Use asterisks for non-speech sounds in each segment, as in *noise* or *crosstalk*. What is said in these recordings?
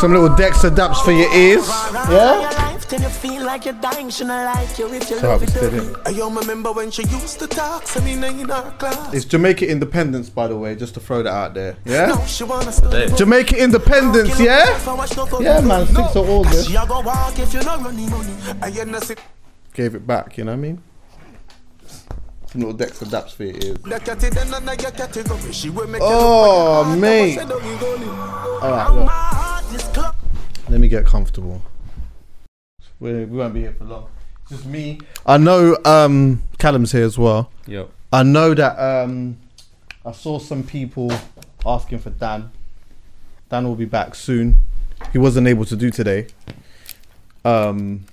Some little Dexta Daps for your ears. Yeah? Till you feel like you're dying, she not like you if you love it. I remember when she used to talk, so me in our class. It's Jamaica Independence, by the way, just to throw that out there. Yeah? Now she wanna. Jamaica Independence, yeah? Yeah, man, 6th of August. No. Gave it back, you know what I mean? Some little Dexta Daps for your ears. The cat then and your category. She will make Oh, mate. like a hard Alright, look. Is. Let me get comfortable. We, we won't be here for long. It's just me. I know um, Calum's here as well. Yo. I know that um, I saw some people asking for Dan. Dan will be back soon. He wasn't able to do today. Um,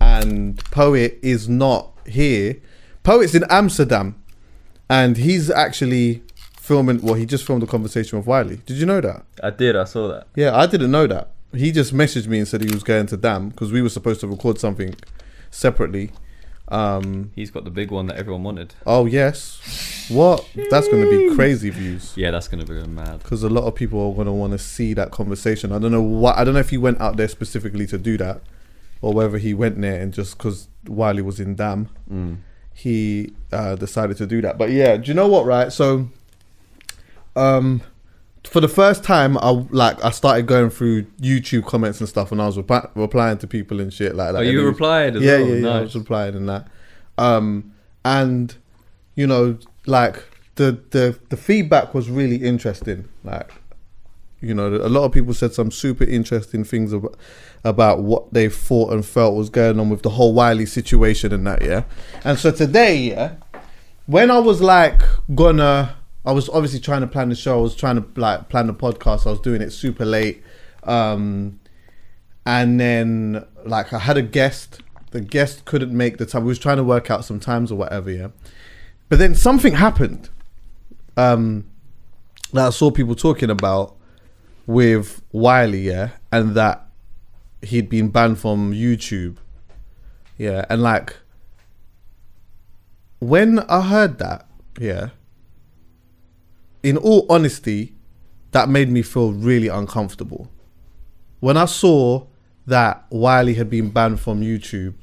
and Poet is not here. Poet's in Amsterdam. And he's actually filming, well, he just filmed a conversation with Wiley. Did you know that? I did. I saw that. Yeah, I didn't know that. He just messaged me and said he was going to Dam because we were supposed to record something separately. Um, He's got the big one that everyone wanted. oh yes, what? That's going to be crazy views Yeah, that's gonna be mad. because a lot of people are going to want to see that conversation. I don't know what. I don't know if he went out there specifically to do that, or whether he went there and just because Wiley was in Dam, Mm. He uh, decided to do that. But yeah, do you know what? Right, so um, for the first time, I like I started going through YouTube comments and stuff, and I was repli- replying to people and shit like that. Oh, you was- replied as yeah, well? yeah, yeah. I was replying and that. Um, and you know, like the the the feedback was really interesting. Like, you know, a lot of people said some super interesting things about about what they thought and felt was going on with the whole Wiley situation and that. Yeah, and so today, yeah, when I was like gonna, I was obviously trying to plan the show. I was trying to like plan the podcast. I was doing it super late, um, and then like I had a guest. The guest couldn't make the time. We was trying to work out some times or whatever. Yeah, but then something happened. Um, that I saw people talking about with Wiley. Yeah, and that he'd been banned from YouTube. Yeah, and like when I heard that, yeah, in all honesty, that made me feel really uncomfortable. When I saw that Wiley had been banned from YouTube,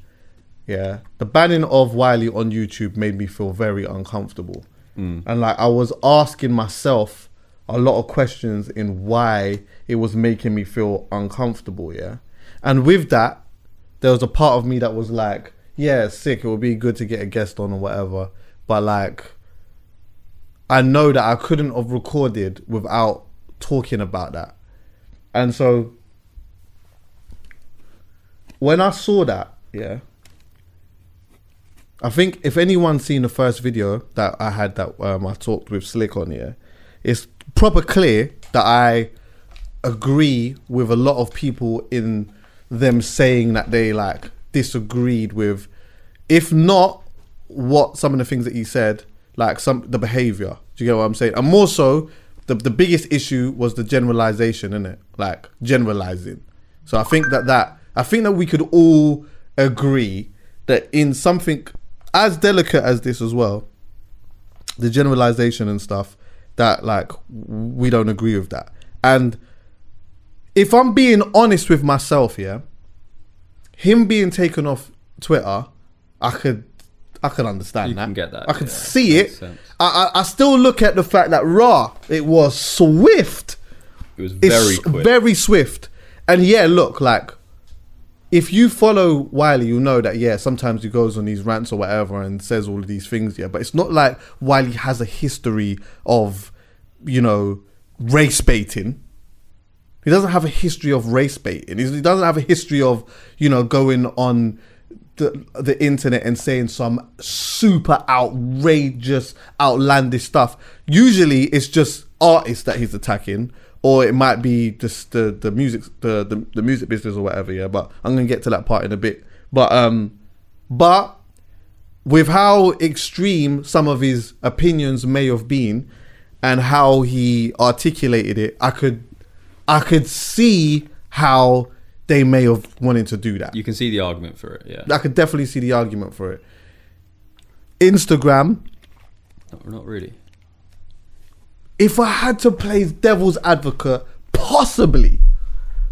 yeah, the banning of Wiley on YouTube made me feel very uncomfortable. Mm. And like I was asking myself a lot of questions in why it was making me feel uncomfortable, yeah. And with that, there was a part of me that was like, yeah, sick, it would be good to get a guest on or whatever. But like I know that I couldn't have recorded without talking about that. And so when I saw that, yeah, I think if anyone's seen the first video that I had that um, I talked with Slick on here, it's proper clear that I agree with a lot of people in them saying that they like disagreed with, if not what some of the things that he said, like some the behavior. Do you get what I'm saying? And more so, the the biggest issue was the generalization, in it, like generalizing. So I think that that I think that we could all agree that in something as delicate as this as well, the generalization and stuff, that like we don't agree with that. And if I'm being honest with myself, yeah, him being taken off Twitter, I could I could understand You that. can get that, I could yeah, see it. I, I I still look at the fact that raw it was swift. It was It's very quick. very swift. And yeah, look, like if you follow Wiley, you know that yeah, sometimes he goes on these rants or whatever and says all of these things, yeah. But it's not like Wiley has a history of, you know, race baiting. He doesn't have a history of race baiting. He doesn't have a history of, you know, going on the the internet and saying some super outrageous, outlandish stuff. Usually, it's just artists that he's attacking, or it might be just the the music the the, the music business or whatever. Yeah, but I'm gonna get to that part in a bit. But um, but with how extreme some of his opinions may have been and how he articulated it, I could I could see how they may have wanted to do that. You can see the argument for it. Yeah. I could definitely see the argument for it. Instagram, Not, not really. if I had to play devil's advocate, possibly.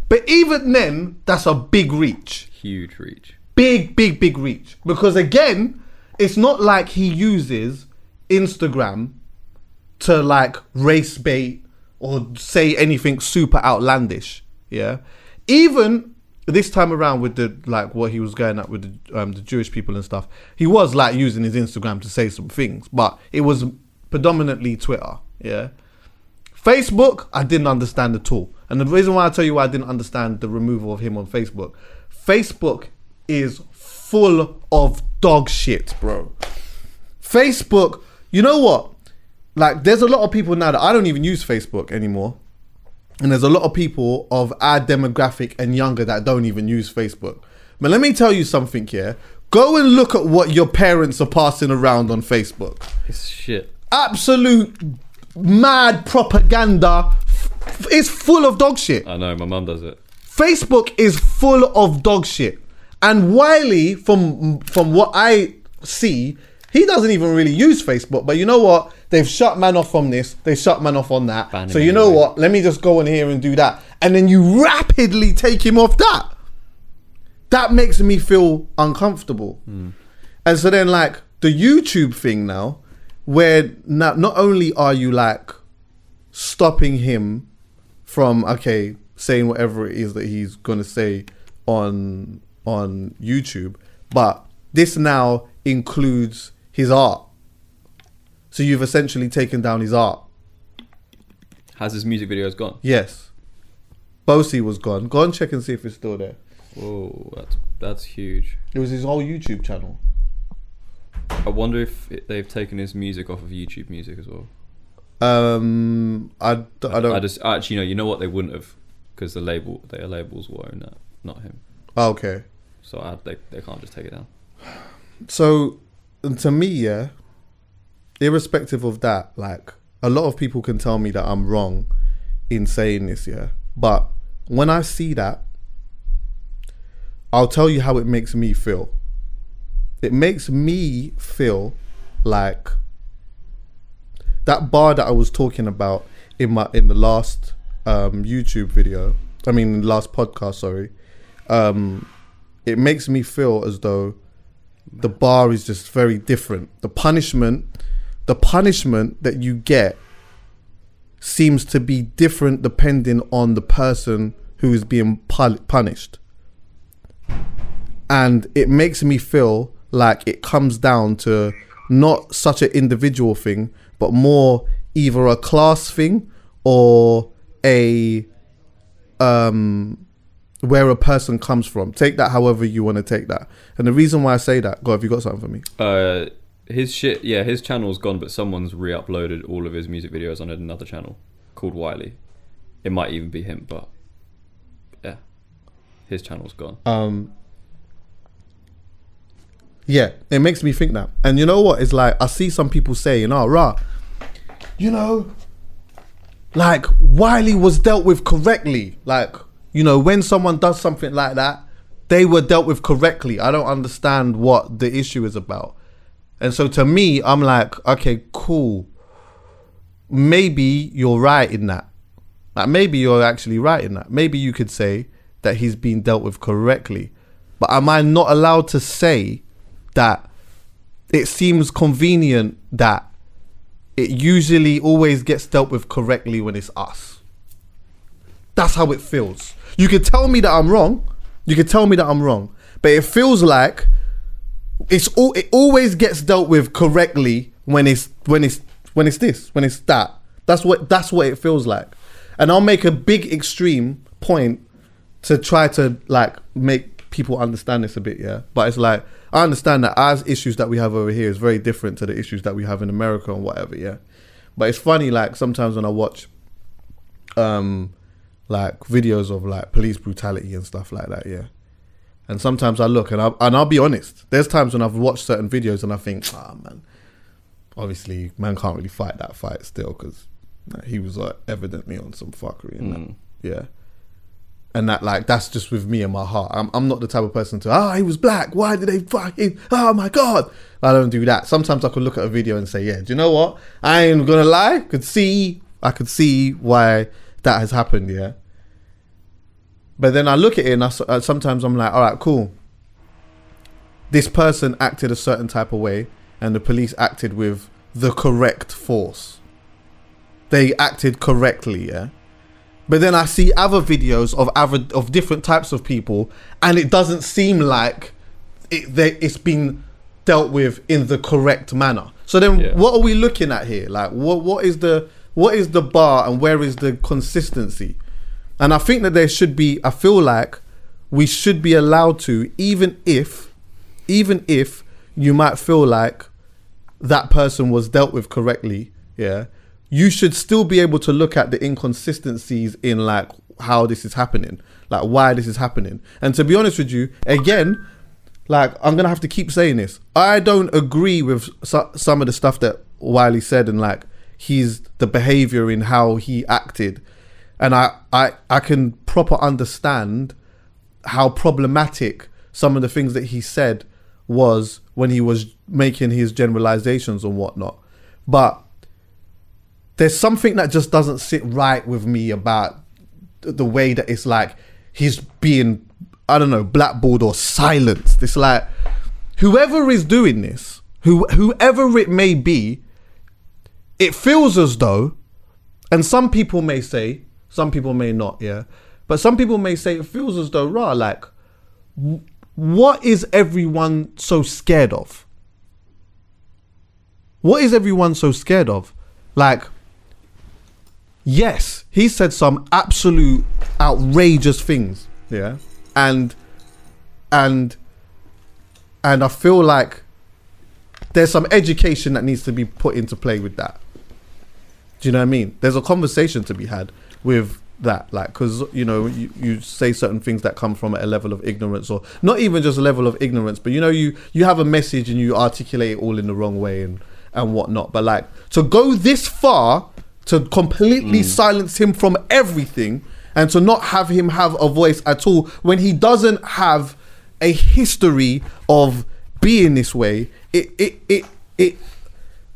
But even then, that's a big reach. Huge reach. big, big, big reach. Because again, it's not like he uses Instagram to like race bait or say anything super outlandish. Yeah. Even this time around with the like what he was going at with the, um, the Jewish people and stuff, he was like using his Instagram to say some things, but it was predominantly Twitter. Yeah. Facebook, I didn't understand at all. And the reason why I tell you why I didn't understand the removal of him on Facebook, Facebook is full of dog shit, bro. Facebook, you know what? Like, there's a lot of people now that I don't even use Facebook anymore. And there's a lot of people of our demographic and younger that don't even use Facebook. But let me tell you something here. Go and look at what your parents are passing around on Facebook It's shit. absolute mad propaganda. It's full of dog shit. I know. My mum does it. Facebook is full of dog shit. And Wiley, from from what I see, he doesn't even really use Facebook. But you know what? They've shut man off from this. They shut man off on that. So you know anyway. what? Let me just go in here and do that. And then you rapidly take him off that. That makes me feel uncomfortable. Hmm. And so then like the YouTube thing now, where now not only are you like stopping him from okay saying whatever it is that he's gonna say on on YouTube, but this now includes his art. So you've essentially taken down his art. Has his music videos gone? Yes. Bosie was gone. Go and check and see if it's still there. Whoa, that's that's huge. It was his whole YouTube channel. I wonder if it, they've taken his music off of YouTube Music as well. Um, I, d- I don't. I just actually no. You know what? They wouldn't have because the label, their labels will own that, not him. oh, okay. So I, they they can't just take it down. So, and to me, yeah, irrespective of that, like a lot of people can tell me that I'm wrong in saying this, yeah. But when I see that, I'll tell you how it makes me feel. It makes me feel like that bar that I was talking about in my in the last um, YouTube video. I mean, last podcast. Sorry. Um, it makes me feel as though the bar is just very different. The punishment, the punishment that you get seems to be different depending on the person who is being punished. And it makes me feel like it comes down to not such an individual thing, but more either a class thing or a um where a person comes from. Take that however you want to take that. And the reason why I say that, God, have you got something for me? Uh, his shit, yeah, his channel's gone, but someone's re-uploaded all of his music videos on another channel called Wiley. It might even be him, but yeah, his channel's gone. Um, yeah, it makes me think that. And you know what? It's like I see some people saying, "Oh, rah, you know, like Wiley was dealt with correctly. Like, you know, when someone does something like that, they were dealt with correctly. I don't understand what the issue is about. And so to me, I'm like, okay, cool. Maybe you're right in that. Like maybe you're actually right in that. Maybe you could say that he's been dealt with correctly. But am I not allowed to say that it seems convenient that it usually always gets dealt with correctly when it's us? That's how it feels. You could tell me that I'm wrong. You could tell me that I'm wrong. But it feels like it's all it always gets dealt with correctly when it's when it's when it's this when it's that that's what that's what it feels like and i'll make a big extreme point to try to like make people understand this a bit yeah but it's like i understand that as issues that we have over here is very different to the issues that we have in america and whatever yeah but it's funny like sometimes when i watch um like videos of like police brutality and stuff like that yeah and sometimes I look and I and I'll be honest. There's times when I've watched certain videos and I think, ah man, obviously man can't really fight that fight still because he was like, evidently on some fuckery and that. yeah. And that like that's just with me in my heart. I'm I'm not the type of person to ah he was black. Why did they fucking oh my god? I don't do that. Sometimes I could look at a video and say, yeah, do you know what? I ain't gonna lie. Could see I could see why that has happened. Yeah. But then I look at it and I, uh, sometimes I'm like, all right, cool. This person acted a certain type of way and the police acted with the correct force. They acted correctly, yeah. But then I see other videos of other of different types of people and it doesn't seem like it, they, it's been dealt with in the correct manner. So then Yeah. what are we looking at here? Like what what is the what is the bar and where is the consistency? And I think that there should be, I feel like we should be allowed to, even if, even if you might feel like that person was dealt with correctly, yeah, you should still be able to look at the inconsistencies in like how this is happening, like why this is happening. And to be honest with you, again, like I'm gonna have to keep saying this. I don't agree with so, some of the stuff that Wiley said and like he's the behavior in how he acted, and I I I can proper understand how problematic some of the things that he said was when he was making his generalizations and whatnot, but there's something that just doesn't sit right with me about the way that it's like he's being I don't know blackballed or silenced. It's like whoever is doing this, who whoever it may be, it feels as though, and some people may say, some people may not, yeah, but some people may say it feels as though, rah, like, what is everyone so scared of? What is everyone so scared of? Like, yes, he said some absolute outrageous things, yeah, and and and I feel like there's some education that needs to be put into play with that. Do you know what I mean? There's a conversation to be had with that, like, because you know, you, you say certain things that come from a level of ignorance, or not even just a level of ignorance, but you know, you you have a message and you articulate it all in the wrong way and and whatnot. But like to go this far to completely mm. silence him from everything and to not have him have a voice at all when he doesn't have a history of being this way, it it it it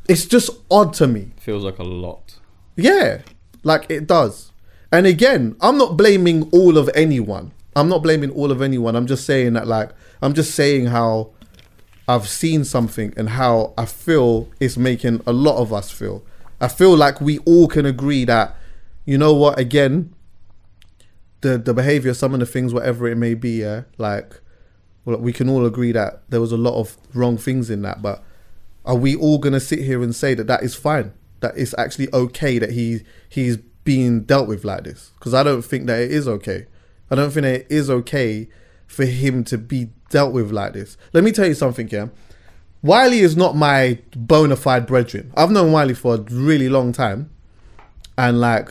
it's just odd to me. Feels like a lot. Yeah, like it does. And again, I'm not blaming all of anyone. I'm not blaming all of anyone. I'm just saying that, like, I'm just saying how I've seen something and how I feel it's making a lot of us feel. I feel like we all can agree that, you know what, again, the the behavior, some of the things, whatever it may be, yeah, like, well, we can all agree that there was a lot of wrong things in that. But are we all gonna sit here and say that that is fine? That it's actually okay that he he's being dealt with like this? Because I don't think that it is okay. I don't think that it is okay for him to be dealt with like this. Let me tell you something, yeah. Wiley is not my bona fide brethren. I've known Wiley for a really long time, and like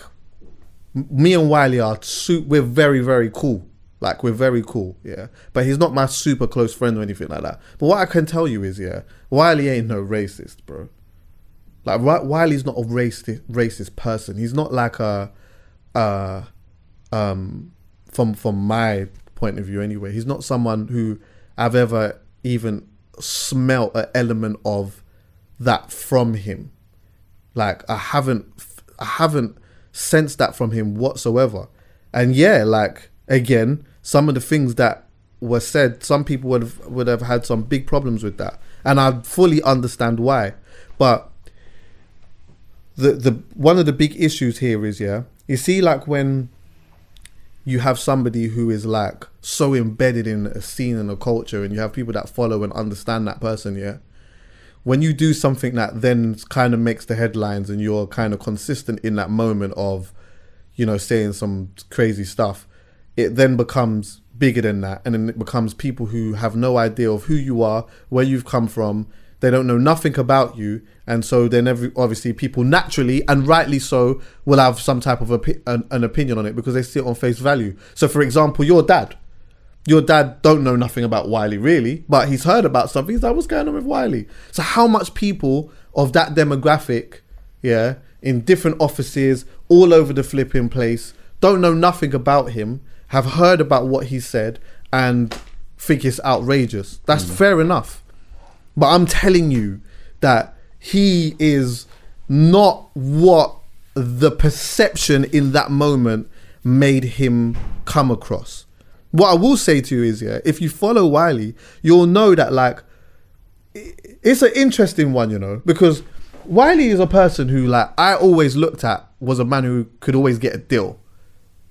me and Wiley are su- we're very very cool. Like we're very cool, yeah. But he's not my super close friend or anything like that. But what I can tell you is, yeah, Wiley ain't no racist, bro. Like Wiley's not a racist racist person. He's not like a, uh, um, from from my point of view anyway. He's not someone who I've ever even smelt an element of that from him. Like I haven't, I haven't sensed that from him whatsoever. And yeah, like again, some of the things that were said, some people would have would have had some big problems with that, and I fully understand why. But the the one of the big issues here is yeah, you see, like when you have somebody who is like so embedded in a scene and a culture, and you have people that follow and understand that person, yeah. When you do something that then kind of makes the headlines, and you're kind of consistent in that moment of, you know, saying some crazy stuff, it then becomes bigger than that, and then it becomes people who have no idea of who you are, where you've come from. They don't know nothing about you, and so then every obviously people naturally and rightly so will have some type of opi- an, an opinion on it because they see it on face value. So, for example, your dad, your dad don't know nothing about Wiley really, but he's heard about something. He's like, "What's going on with Wiley?" So, how much people of that demographic, yeah, in different offices all over the flipping place, don't know nothing about him, have heard about what he said, and think it's outrageous. That's mm. fair enough. But I'm telling you that he is not what the perception in that moment made him come across. What I will say to you is, yeah, if you follow Wiley, you'll know that like it's an interesting one, you know, because Wiley is a person who like I always looked at was a man who could always get a deal.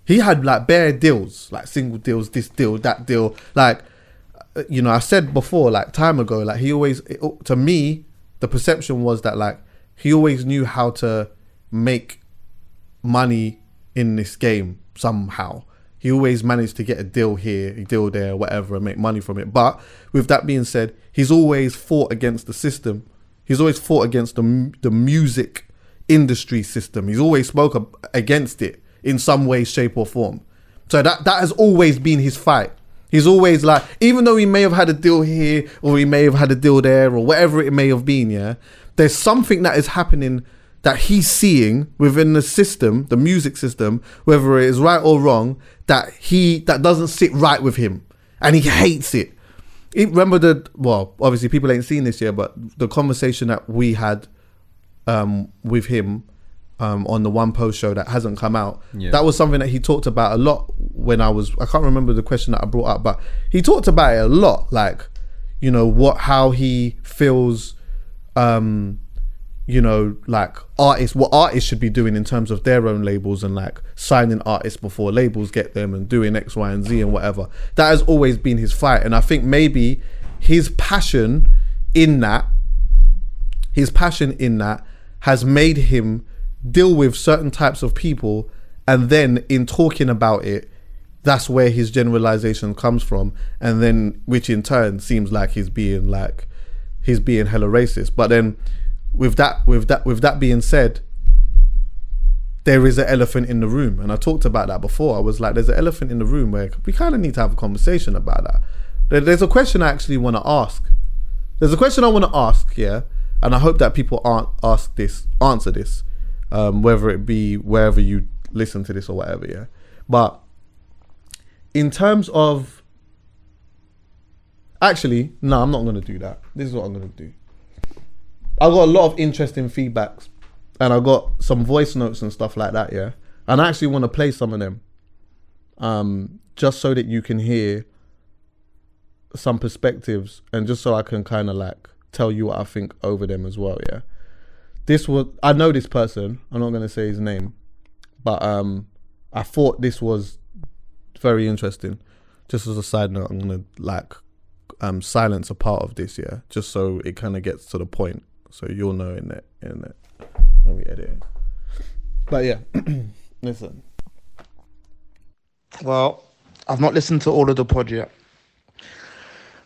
He had like bare deals, like single deals, this deal, that deal. Like, uh, you know, I said before, like time ago, like he always, it, to me, the perception was that like he always knew how to make money in this game somehow. He always managed to get a deal here, a deal there, whatever, and make money from it. But with that being said, he's always fought against the system. He's always fought against the the music industry system. He's always spoke against it in some way, shape, or form. So that that has always been his fight. He's always like, even though he may have had a deal here or he may have had a deal there or whatever it may have been, yeah, there's something that is happening that he's seeing within the system, the music system, whether it is right or wrong, that he that doesn't sit right with him, and he hates it. He- remember the well, obviously people ain't seen this yet, but the conversation that we had um, with him um, on the one post show that hasn't come out. Yeah. That was something that he talked about a lot when I was. I can't remember the question that I brought up, but he talked about it a lot. Like, you know, what how he feels. Um, you know, like artists, what artists should be doing in terms of their own labels and like signing artists before labels get them and doing X, Y, and Z and whatever. That has always been his fight, and I think maybe his passion in that his passion in that has made him deal with certain types of people and then in talking about it that's where his generalization comes from. And then which in turn seems like he's being like he's being hella racist. But then with that with that with that being said there is an elephant in the room. And i talked about that before. I was like there's an elephant in the room where we kind of need to have a conversation about that. There's a question i actually want to ask. There's a question I want to ask, yeah, and I hope that people aren't ask this, answer this, um, whether it be wherever you listen to this or whatever, yeah. But in terms of, actually, no, I'm not going to do that. This is what I'm going to do. I got a lot of interesting feedbacks, and I got some voice notes and stuff like that, yeah. And I actually want to play some of them, um, just so that you can hear some perspectives and just so I can kind of like tell you what I think over them as well. Yeah, this was I know this person. I'm not gonna say his name, but um, I thought this was very interesting. Just as a side note, I'm gonna like um silence a part of this. Yeah, just so it kind of gets to the point, so you'll know in it in it when we edit it. But yeah, *clears throat* listen. Well, I've not listened to all of the pod yet.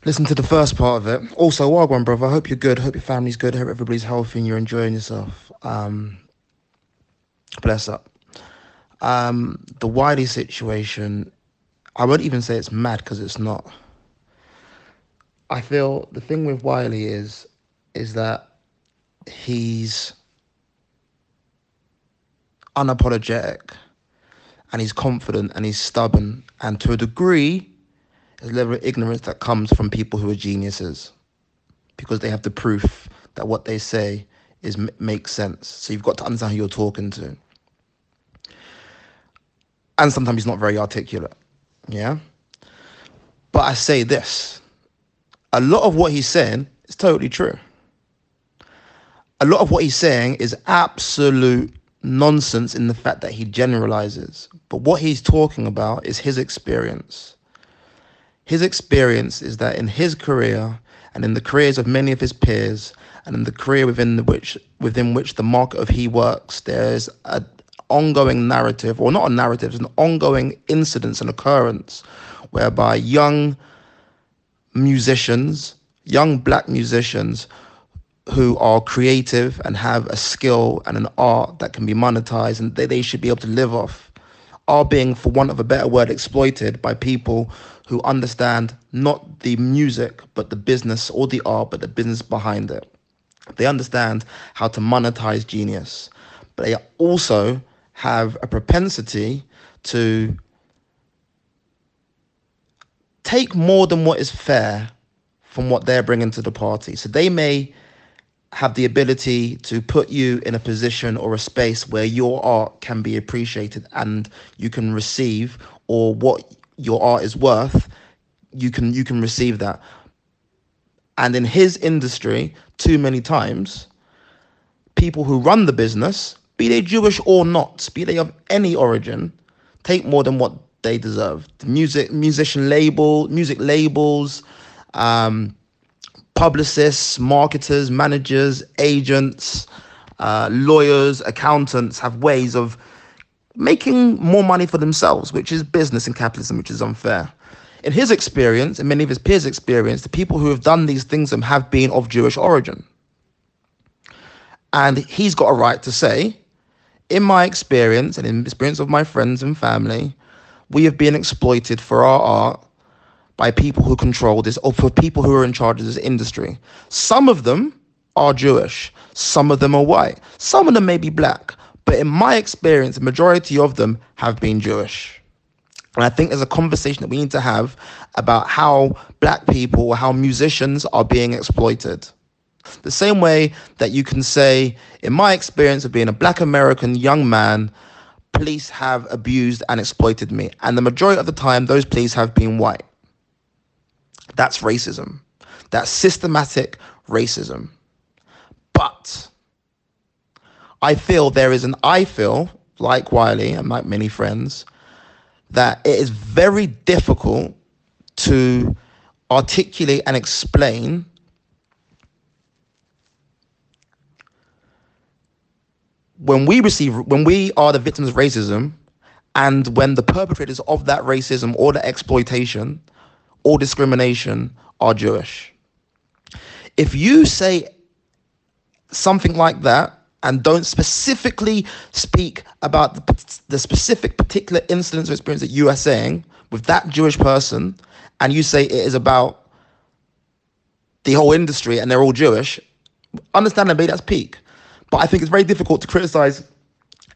Listen to the first part of it. Also, Wagwan, brother. I hope you're good. Hope your family's good. Hope everybody's healthy and you're enjoying yourself. Um, bless up. Um, the Wiley situation. I won't even say it's mad because it's not. I feel the thing with Wiley is is that he's unapologetic and he's confident and he's stubborn and to a degree there's a level of ignorance that comes from people who are geniuses. Because they have the proof that what they say is makes sense. So you've got to understand who you're talking to. And sometimes he's not very articulate. Yeah? But i say this. A lot of what he's saying is totally true. A lot of what he's saying is absolute nonsense in the fact that he generalizes. But what he's talking about is his experience. His experience is that in his career and in the careers of many of his peers and in the career within which within which the market of he works, there's a ongoing narrative, or not a narrative, it's an ongoing incidence and occurrence whereby young musicians, young black musicians who are creative and have a skill and an art that can be monetized and they, they should be able to live off are being, for want of a better word, exploited by people who understand not the music, but the business or the art, but the business behind it. They understand how to monetize genius, but they also have a propensity to take more than what is fair from what they're bringing to the party. So they may have the ability to put you in a position or a space where your art can be appreciated and you can receive or what your art is worth you can you can receive that. And in his industry too many times people who run the business be they jewish or not be they of any origin take more than what they deserve. The music musician label music labels um publicists, marketers, managers, agents, uh, lawyers, accountants have ways of making more money for themselves, which is business and capitalism, which is unfair. In his experience, and many of his peers' experience, the people who have done these things have been of Jewish origin. And he's got a right to say, in my experience and in the experience of my friends and family, we have been exploited for our art by people who control this or for people who are in charge of this industry. Some of them are Jewish, some of them are white, some of them may be black, but in my experience, the majority of them have been Jewish. And I think there's a conversation that we need to have about how black people how musicians are being exploited. The same way that you can say, in my experience of being a black American young man, police have abused and exploited me. And the majority of the time, those police have been white. That's racism. That's systematic racism. But I feel there is an, I feel, like Wiley and like many friends, that it is very difficult to articulate and explain when we receive when we are the victims of racism and when the perpetrators of that racism or the exploitation or discrimination are Jewish. If you say something like that and don't specifically speak about the, the specific particular incidents or experience that you are saying with that Jewish person, and you say it is about the whole industry and they're all Jewish, understandably that's peak. But I think it's very difficult to criticize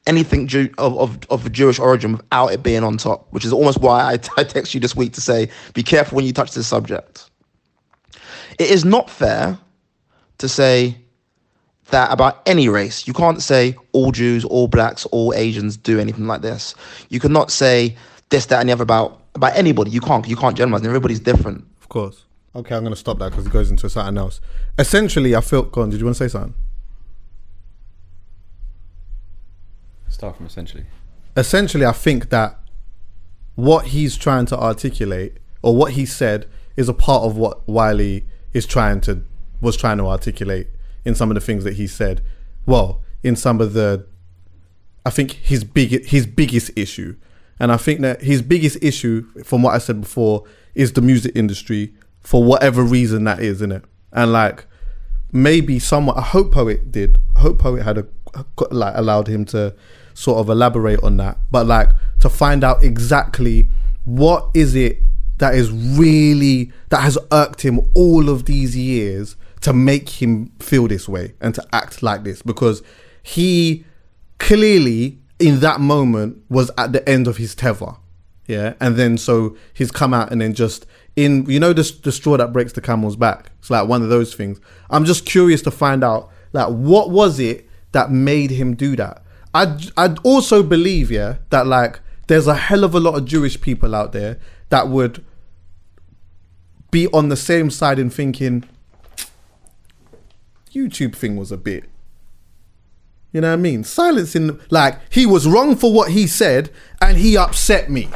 anything Jew, of, of, of Jewish origin without it being on top, which is almost why I, *laughs* I text you this week to say, be careful when you touch this subject. It is not fair to say that about any race. You can't say all Jews, all blacks, all Asians do anything like this. You cannot say this, that, and the other about about anybody. You can't. You can't generalize. Everybody's different. Of course. Okay, I'm going to stop that because it goes into something else. Essentially, I felt. Go on. Did you want to say something? Start from essentially. Essentially, I think that what he's trying to articulate or what he said is a part of what Wiley is trying to was trying to articulate in some of the things that he said. Well, in some of the I think his big his biggest issue. And I think that his biggest issue, from what I said before, is the music industry for whatever reason that is, in it. And like maybe someone I hope Poet did. I hope Poet had a like allowed him to sort of elaborate on that. But like to find out exactly what is it that is really that has irked him all of these years to make him feel this way and to act like this because he clearly in that moment was at the end of his tether. Yeah? And then so he's come out and then just in you know the, the straw that breaks the camel's back? It's like one of those things. I'm just curious to find out like what was it that made him do that? I i also believe yeah that like there's a hell of a lot of jewish people out there that would be on the same side in thinking youtube thing was a bit you know what I mean? Silencing, like, he was wrong for what he said and he upset me.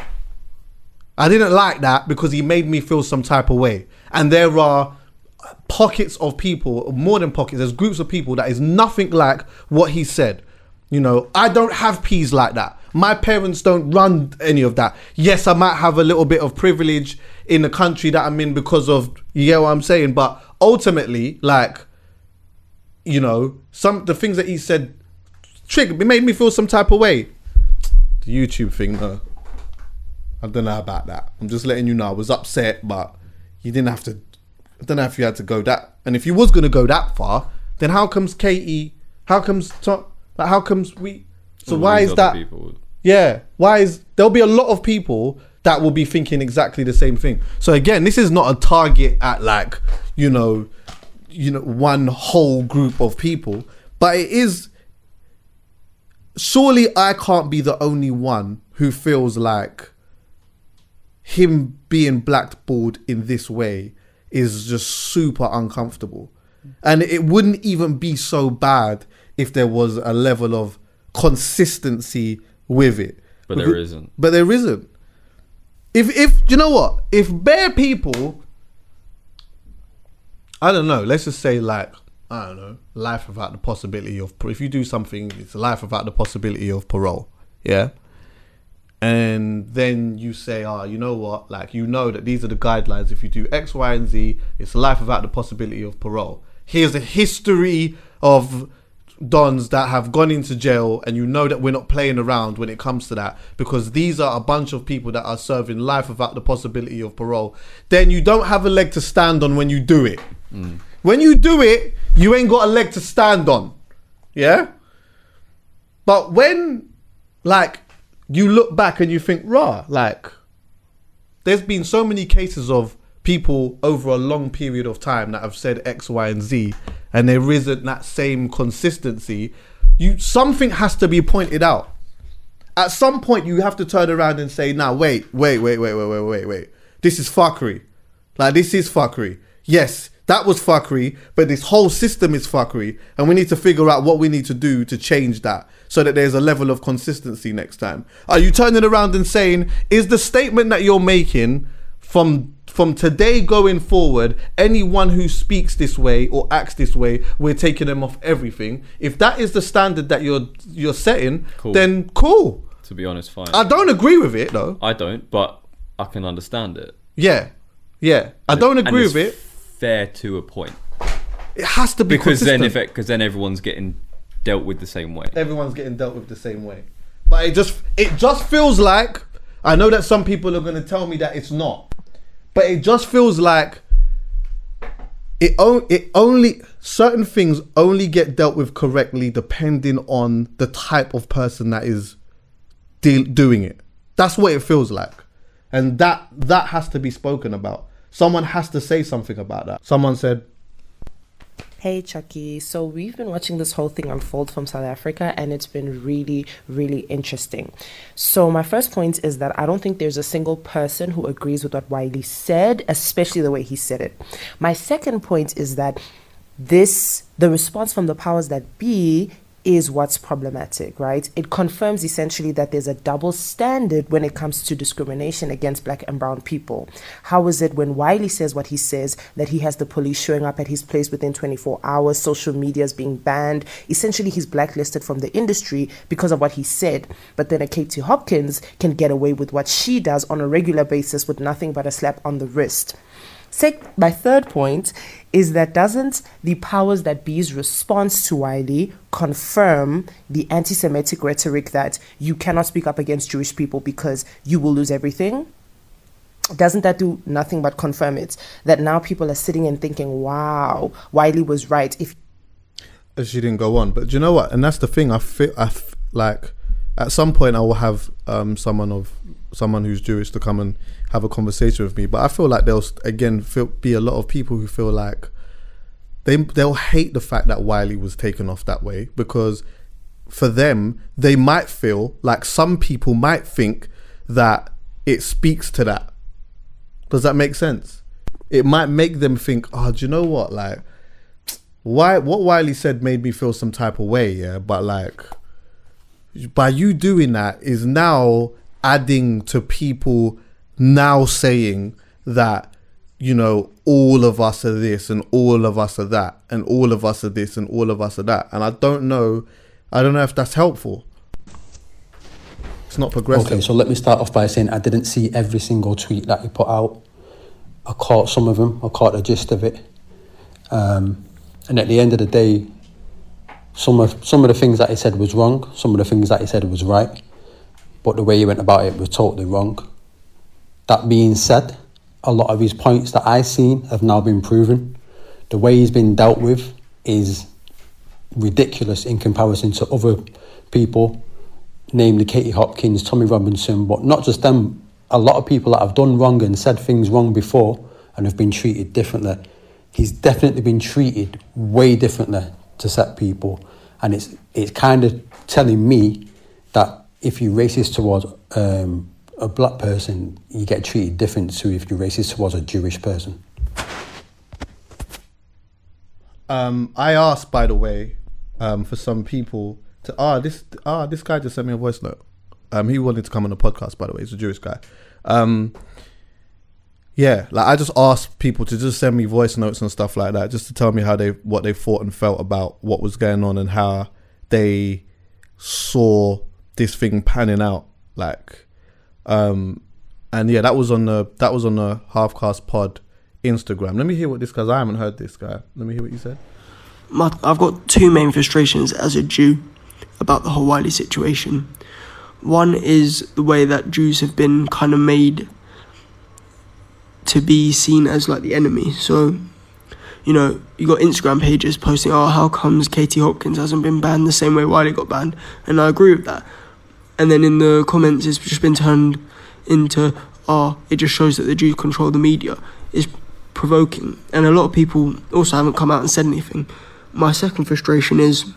I didn't like that because he made me feel some type of way. And there are pockets of people, more than pockets, there's groups of people that is nothing like what he said. You know, I don't have peas like that. My parents don't run any of that. Yes, I might have a little bit of privilege in the country that I'm in because of, you get what I'm saying? But ultimately, like, you know, some the things that he said triggered it made me feel some type of way. The YouTube thing though. I don't know about that. I'm just letting you know I was upset, but you didn't have to I don't know if you had to go that and if you was gonna go that far, then how comes Katie how comes Tom like how comes we so why is that people. yeah. Why is there'll be a lot of people that will be thinking exactly the same thing. So again, this is not a target at like, you know, you know, one whole group of people, but it is surely I can't be the only one who feels like him being blackballed in this way is just super uncomfortable. And it wouldn't even be so bad if there was a level of consistency with it. But there isn't. But there isn't. If if you know what? If bare people I don't know, let's just say like I don't know, life without the possibility of if you do something, it's life without the possibility of parole. Yeah. And then you say, oh, you know what? Like, you know that these are the guidelines. If you do X, Y, and Z, it's life without the possibility of parole. Here's a history of dons that have gone into jail, and you know that we're not playing around when it comes to that because these are a bunch of people that are serving life without the possibility of parole. Then you don't have a leg to stand on when you do it. When you do it, you ain't got a leg to stand on. Yeah? But when, like, you look back and you think, rah, like, there's been so many cases of people over a long period of time that have said X, Y, and Z, and there isn't that same consistency. You something has to be pointed out. At some point, you have to turn around and say, "Now, wait, wait, wait, wait, wait, wait, wait, wait. This is fuckery. Like, this is fuckery. Yes, that was fuckery, but this whole system is fuckery, and we need to figure out what we need to do to change that so that there's a level of consistency next time. Are you turning around and saying, is the statement that you're making from from today going forward, anyone who speaks this way or acts this way, we're taking them off everything. If that is the standard that you're you're setting, Cool. then cool. To be honest, fine. I don't agree with it though. I don't, but I can understand it. Yeah, yeah. I don't agree with it. Fair to a point, It has to be because then consistent. if because then everyone's getting dealt with the same way. everyone's getting dealt with the same way. But it just it just feels like I know that some people are going to tell me that it's not, but it just feels like it o- it only certain things only get dealt with correctly depending on the type of person that is de- doing it. That's what it feels like, and that that has to be spoken about. Someone has to say something about that. Someone said, Hey Chuckie, so we've been watching this whole thing unfold from South Africa and it's been really, really interesting. So, my first point is that I don't think there's a single person who agrees with what Wiley said, especially the way he said it. My second point is that this, the response from the powers that be, is what's problematic, right? It confirms essentially that there's a double standard when it comes to discrimination against black and brown people. How is it when Wiley says what he says, that he has the police showing up at his place within 24 hours, social media is being banned, essentially he's blacklisted from the industry because of what he said, but then a Katie Hopkins can get away with what she does on a regular basis with nothing but a slap on the wrist. Sec- my third point is that doesn't the powers that be's response to Wiley confirm the anti Semitic rhetoric that you cannot speak up against Jewish people because you will lose everything? doesn't that do nothing but confirm it? That now people are sitting and thinking, wow, Wiley was right. If she didn't go on. But do you know what? And that's the thing. I feel I f- like at some point I will have um, someone of someone who's Jewish to come and have a conversation with me. But I feel like there'll again feel, be a lot of people who feel like they they'll hate the fact that Wiley was taken off that way because for them they might feel like some people might think that it speaks to that. Does that make sense? It might make them think, oh, do you know what? Like, why what Wiley said made me feel some type of way, yeah. But like, by you doing that is now adding to people now saying that you know all of us are this and all of us are that and all of us are this and all of us are that. And i don't know i don't know if that's helpful. It's not progressive. Okay so let me start off by saying i didn't see every single tweet that you put out. I caught some of them. I caught the gist of it. Um, and at the end of the day some of some of the things that he said was wrong some of the things that he said was right. But the way he went about it was totally wrong that being said a lot of his points that I've seen have now been proven. The way he's been dealt with is ridiculous in comparison to other people, namely Katie Hopkins, Tommy Robinson, but not just them, a lot of people that have done wrong and said things wrong before and have been treated differently. He's definitely been treated way differently to set people. And it's it's kind of telling me that if you're racist towards um, a black person, you get treated different to if you're racist towards a Jewish person. Um, I asked, by the way, um, for some people to ah this ah this guy just sent me a voice note. Um, he wanted to come on the podcast, by the way. He's a Jewish guy. Um, yeah, like I just asked people to just send me voice notes and stuff like that, just to tell me how they what they thought and felt about what was going on and how they saw this thing panning out. Like, um, and yeah, that was on the that was on the half Halfcast Pod Instagram. Let me hear what this guy. I haven't heard this guy. Let me hear what you said. My, I've got two main frustrations as a Jew about the whole Wiley situation. One is the way that Jews have been kind of made to be seen as like the enemy. So, you know, you got Instagram pages posting, "Oh, how comes Katie Hopkins hasn't been banned the same way Wiley got banned?" And I agree with that and then in the comments it's just been turned into oh it just shows that the Jews control the media is provoking. And a lot of people also haven't come out and said anything. My second frustration is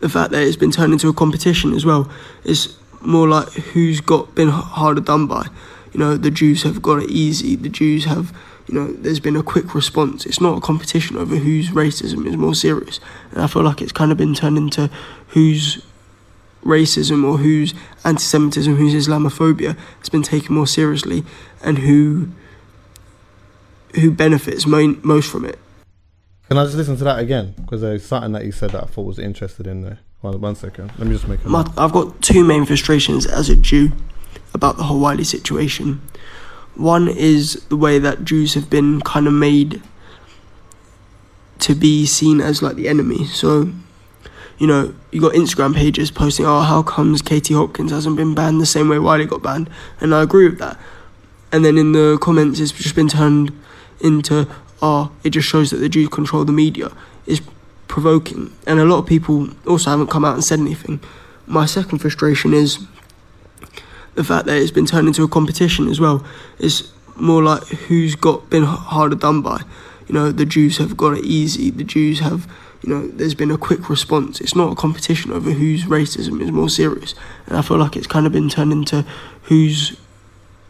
the fact that it's been turned into a competition as well. It's more like who's got been harder done by. You know the Jews have got it easy. The Jews have you know there's been a quick response. It's not a competition over whose racism is more serious. And I feel like it's kind of been turned into who's racism or whose anti Semitism, whose Islamophobia has been taken more seriously and who who benefits mo- most from it. Can I just listen to that again? Because there's something that you said that I thought was interested in there. One, one second. Let me just make a My, I've got two main frustrations as a Jew about the whole Wiley situation. One is the way that Jews have been kind of made to be seen as like the enemy. So you know, you got Instagram pages posting, oh, how comes Katie Hopkins hasn't been banned the same way Wiley got banned? And I agree with that. And then in the comments, it's just been turned into, oh, it just shows that the Jews control the media. It's provoking. And a lot of people also haven't come out and said anything. My second frustration is the fact that it's been turned into a competition as well. It's more like who's got been harder done by. You know, the Jews have got it easy. The Jews have you know, there's been a quick response. It's not a competition over whose racism is more serious. And I feel like it's kind of been turned into whose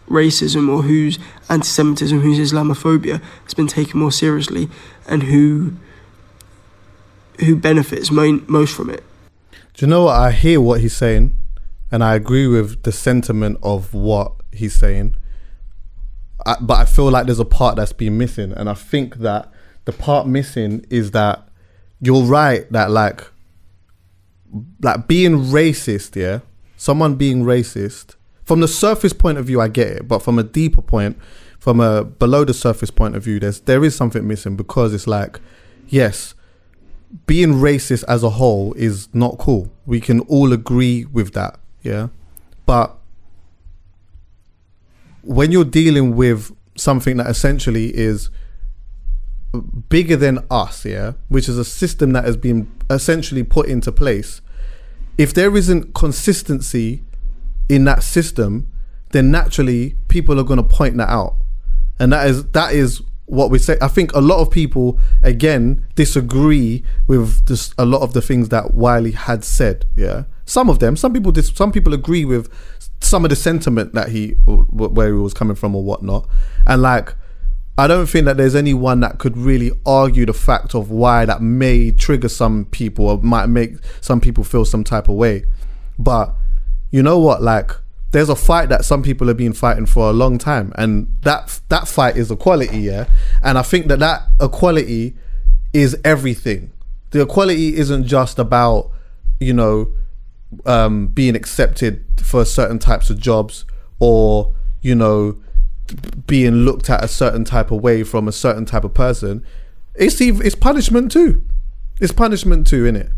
racism or whose anti Semitism, whose Islamophobia has been taken more seriously and who who benefits mo- most from it. Do you know what? I hear what he's saying and I agree with the sentiment of what he's saying. I, but I feel like there's a part that's been missing. And I think that the part missing is that you're right that like like being racist, yeah, someone being racist from the surface point of view, I get it, but from a deeper point, from a below the surface point of view, there's there is something missing because it's like, yes, being racist as a whole is not cool. We can all agree with that, yeah, but when you're dealing with something that essentially is bigger than us, yeah, which is a system that has been essentially put into place, if there isn't consistency in that system, then naturally people are going to point that out, and that is that is what we say. I think a lot of people again disagree with this, a lot of the things that Wiley had said. Yeah, some of them, some people, dis, some people agree with some of the sentiment that he where he was coming from or whatnot, and like. I don't think that there's anyone that could really argue the fact of why that may trigger some people or might make some people feel some type of way. But you know what? Like, there's a fight that some people have been fighting for a long time, and that that fight is equality, yeah. And I think that that equality is everything. The equality isn't just about you know um, being accepted for certain types of jobs or you know being looked at a certain type of way from a certain type of person. It's it's punishment too. It's punishment too, in it.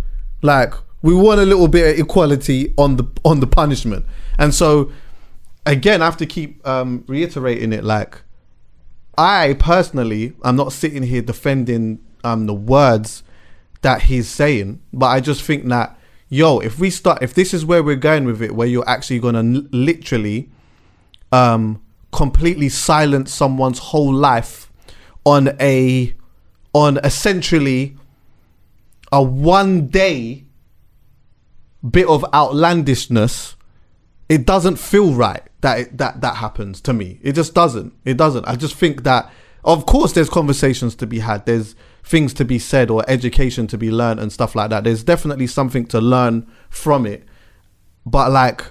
Like we want a little bit of equality on the on the punishment, and so again, I have to keep um, reiterating it. Like I personally, I'm not sitting here defending um, the words that he's saying, but I just think that yo, if we start, if this is where we're going with it, where you're actually gonna literally um, completely silence someone's whole life on a on essentially a one day bit of outlandishness it doesn't feel right that it, that that happens to me. It just doesn't. It doesn't. I just think that of course there's conversations to be had. There's things to be said or education to be learned and stuff like that. There's definitely something to learn from it. But like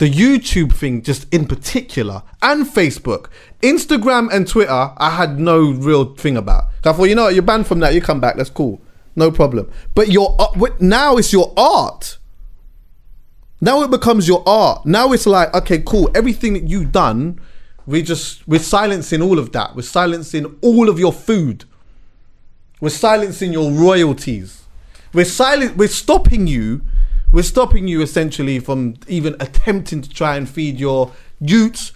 the YouTube thing, just in particular, and Facebook, Instagram, and Twitter, I had no real thing about. I thought, you know what, you're banned from that. You come back, that's cool, no problem. But your now it's your art. Now it becomes your art. Now it's like, okay, cool. Everything that you've done, we just we're silencing all of that. We're silencing all of your food. We're silencing your royalties. We're silent. We're stopping you. We're stopping you essentially from even attempting to try and feed your youths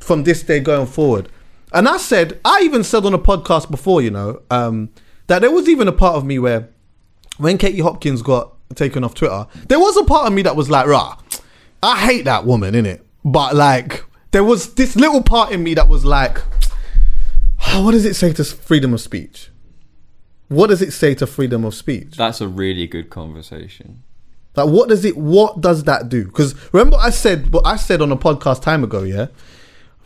from this day going forward. And I said, I even said on a podcast before, you know, um, that there was even a part of me where when Katie Hopkins got taken off Twitter, there was a part of me that was like, rah, I hate that woman, innit? But like, there was this little part in me that was like, what does it say to freedom of speech? What does it say to freedom of speech? That's a really good conversation. Like, what does it? What does that do? Because remember, I said what I said on a podcast time ago, yeah,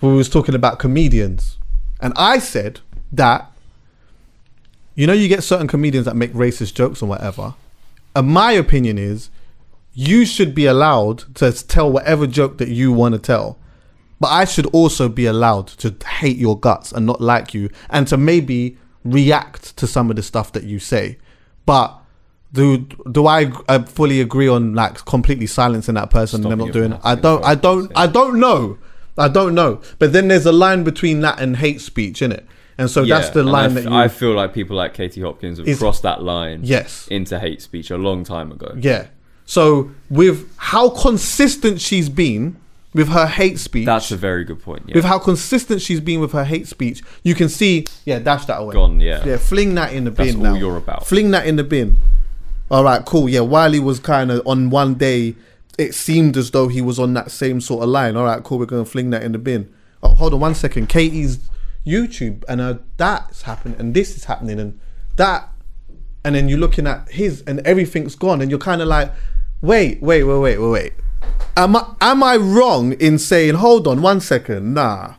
we was talking about comedians, and I said that you know you get certain comedians that make racist jokes or whatever. And my opinion is, you should be allowed to tell whatever joke that you want to tell, but I should also be allowed to hate your guts and not like you, and to maybe react to some of the stuff that you say, but do do I uh, fully agree on like completely silencing that person and them not doing? I don't I don't I don't know. I don't know. But then there's a line between that and hate speech, in it. And so that's the line I, that you I feel like people like Katie Hopkins have Is- crossed that line Yes. into hate speech a long time ago. Yeah. So with how consistent she's been with her hate speech That's a very good point. Yeah. with how consistent she's been with her hate speech, you can see, yeah, dash that away. Gone, yeah. Yeah, fling that in the That's bin all now. you're about. Fling that in the bin. All right, cool. Yeah, Wiley was kind of on one day. It seemed as though he was on that same sort of line. All right, cool. We're gonna fling that in the bin. Oh, hold on one second. Katie's YouTube and uh, that's happening, and this is happening, and that, and then you're looking at his, and everything's gone, and you're kind of like, wait, wait, wait, wait, wait, wait. Am I am I wrong in saying, hold on one second? Nah,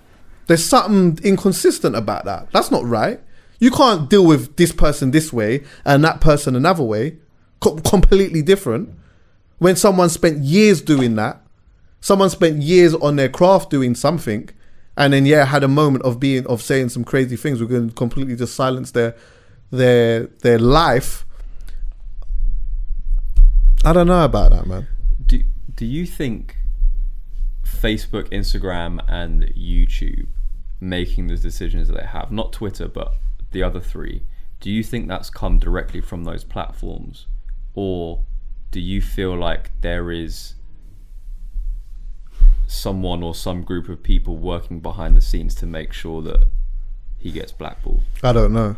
there's something inconsistent about that. That's not right. You can't deal with this person this way and that person another way, Co- completely different. When someone spent years doing that, someone spent years on their craft doing something, and then yeah, had a moment of being of saying some crazy things. We're going to completely just silence their their their life. I don't know about that, man. do do you think Facebook, Instagram, and YouTube making the decisions that they have, not Twitter, but the other three, do you think that's come directly from those platforms, or do you feel like there is someone or some group of people working behind the scenes to make sure that he gets blackballed? I don't know.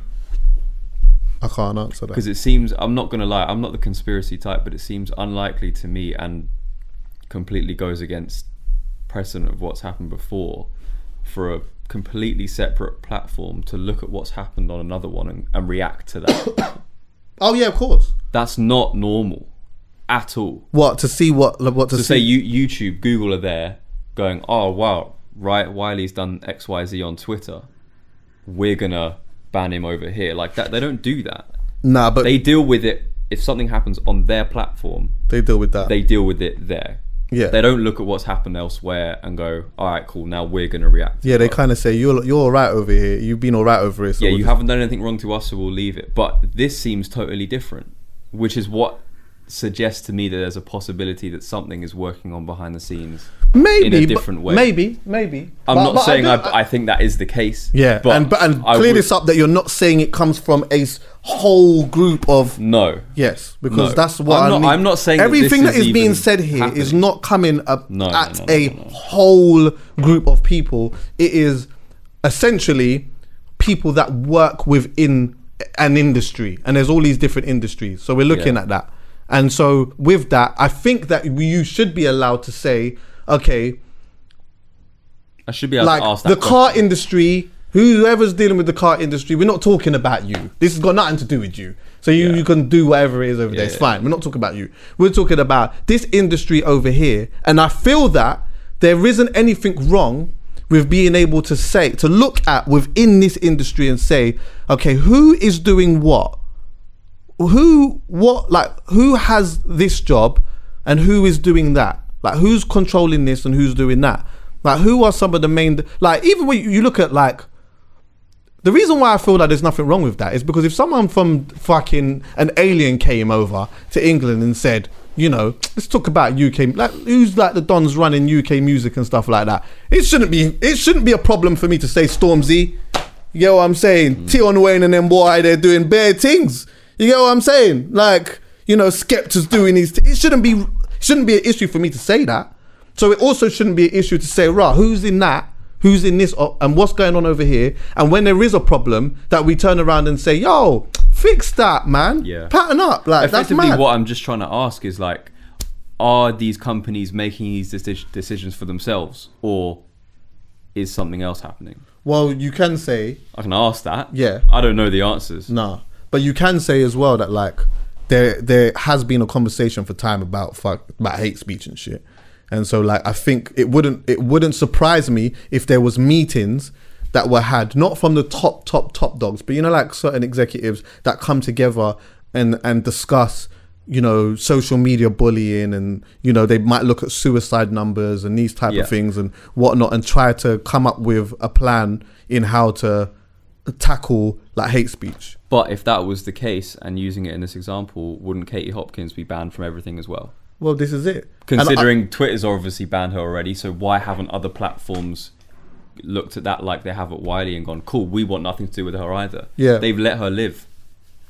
I can't answer that. Because it seems I'm not gonna lie, I'm not the conspiracy type, but it seems unlikely to me and completely goes against precedent of what's happened before for a completely separate platform to look at what's happened on another one and, and react to that. Oh yeah, of course. That's not normal at all. What to see? What what to, to see? say you, YouTube, Google are there going, oh wow, right, Wiley's done X, Y, Z on Twitter. We're gonna ban him over here like that. They don't do that. Nah, but they deal with it. If something happens on their platform, they deal with that. They deal with it there. Yeah. They don't look at what's happened elsewhere and go, all right, cool. Now we're gonna react. yeah, they kind of say you're you're all right over here. You've been all right over here. So yeah, we'll you just- haven't done anything wrong to us, so we'll leave it. But this seems totally different, which is what suggests to me that there's a possibility that something is working on behind the scenes maybe in a different way. Maybe, maybe. I'm But- not but saying do- I, I, think that is the case. Yeah, but and but and I clear would- this up that you're not saying it comes from a whole group of no. Yes, because No. that's what I'm I not-. I'm not saying everything that is is being said here is happening. not coming up No, at no, a whole group of people. It is essentially people that work within an industry, and there's all these different industries. So we're looking Yeah. at that, and so with that, I think that you should be allowed to say, okay, I should be able like to ask that the car industry whoever's dealing with the car industry we're not talking about you. This has got nothing to do with you. So you, you can do whatever it is over there. It's Yeah. fine. We're not talking about you. We're talking about this industry over here. And i feel that there isn't anything wrong with being able to say to look at within this industry and say okay who is doing what who what like who has this job and who is doing that like who's controlling this and who's doing that like who are some of the main like even when you look at like the reason why I feel like there's nothing wrong with that is because if someone from fucking an alien came over to England and said, you know, let's talk about UK, like who's like the dons running UK music and stuff like that. It shouldn't be, it shouldn't be a problem for me to say Stormzy. You get what I'm saying? Mm. Tion Wayne and them boy, they're doing bad things. You get what I'm saying? Like, you know, Skepta's doing these. T- it shouldn't be, shouldn't be an issue for me to say that. So it also shouldn't be an issue to say, rah, who's in that? Who's in this? uh, And what's going on over here? And when there is a problem, that we turn around and say, yo, fix that, man. Yeah. Pattern up. Like, that's Effectively, mad. what I'm just trying to ask is like, are these companies making these deci- decisions for themselves, or is something else happening? well, you can say, I can ask that. Yeah. I don't know the answers. Nah, but you can say as well that like there there has been a conversation for time about fuck about hate speech and shit, and so like I think it wouldn't it wouldn't surprise me if there was meetings that were had not from the top top top dogs, but you know like certain executives that come together and and discuss you know social media bullying and you know they might look at suicide numbers and these type Yeah. of things and whatnot and try to come up with a plan in how to tackle like hate speech But if that was the case, and using it in this example, wouldn't Katie Hopkins be banned from everything as well? Well, this is it. And I- Considering Twitter's obviously banned her already, so why haven't other platforms looked at that like they have at Wiley and gone, "Cool, we want nothing to do with her either." Yeah. they've let her live.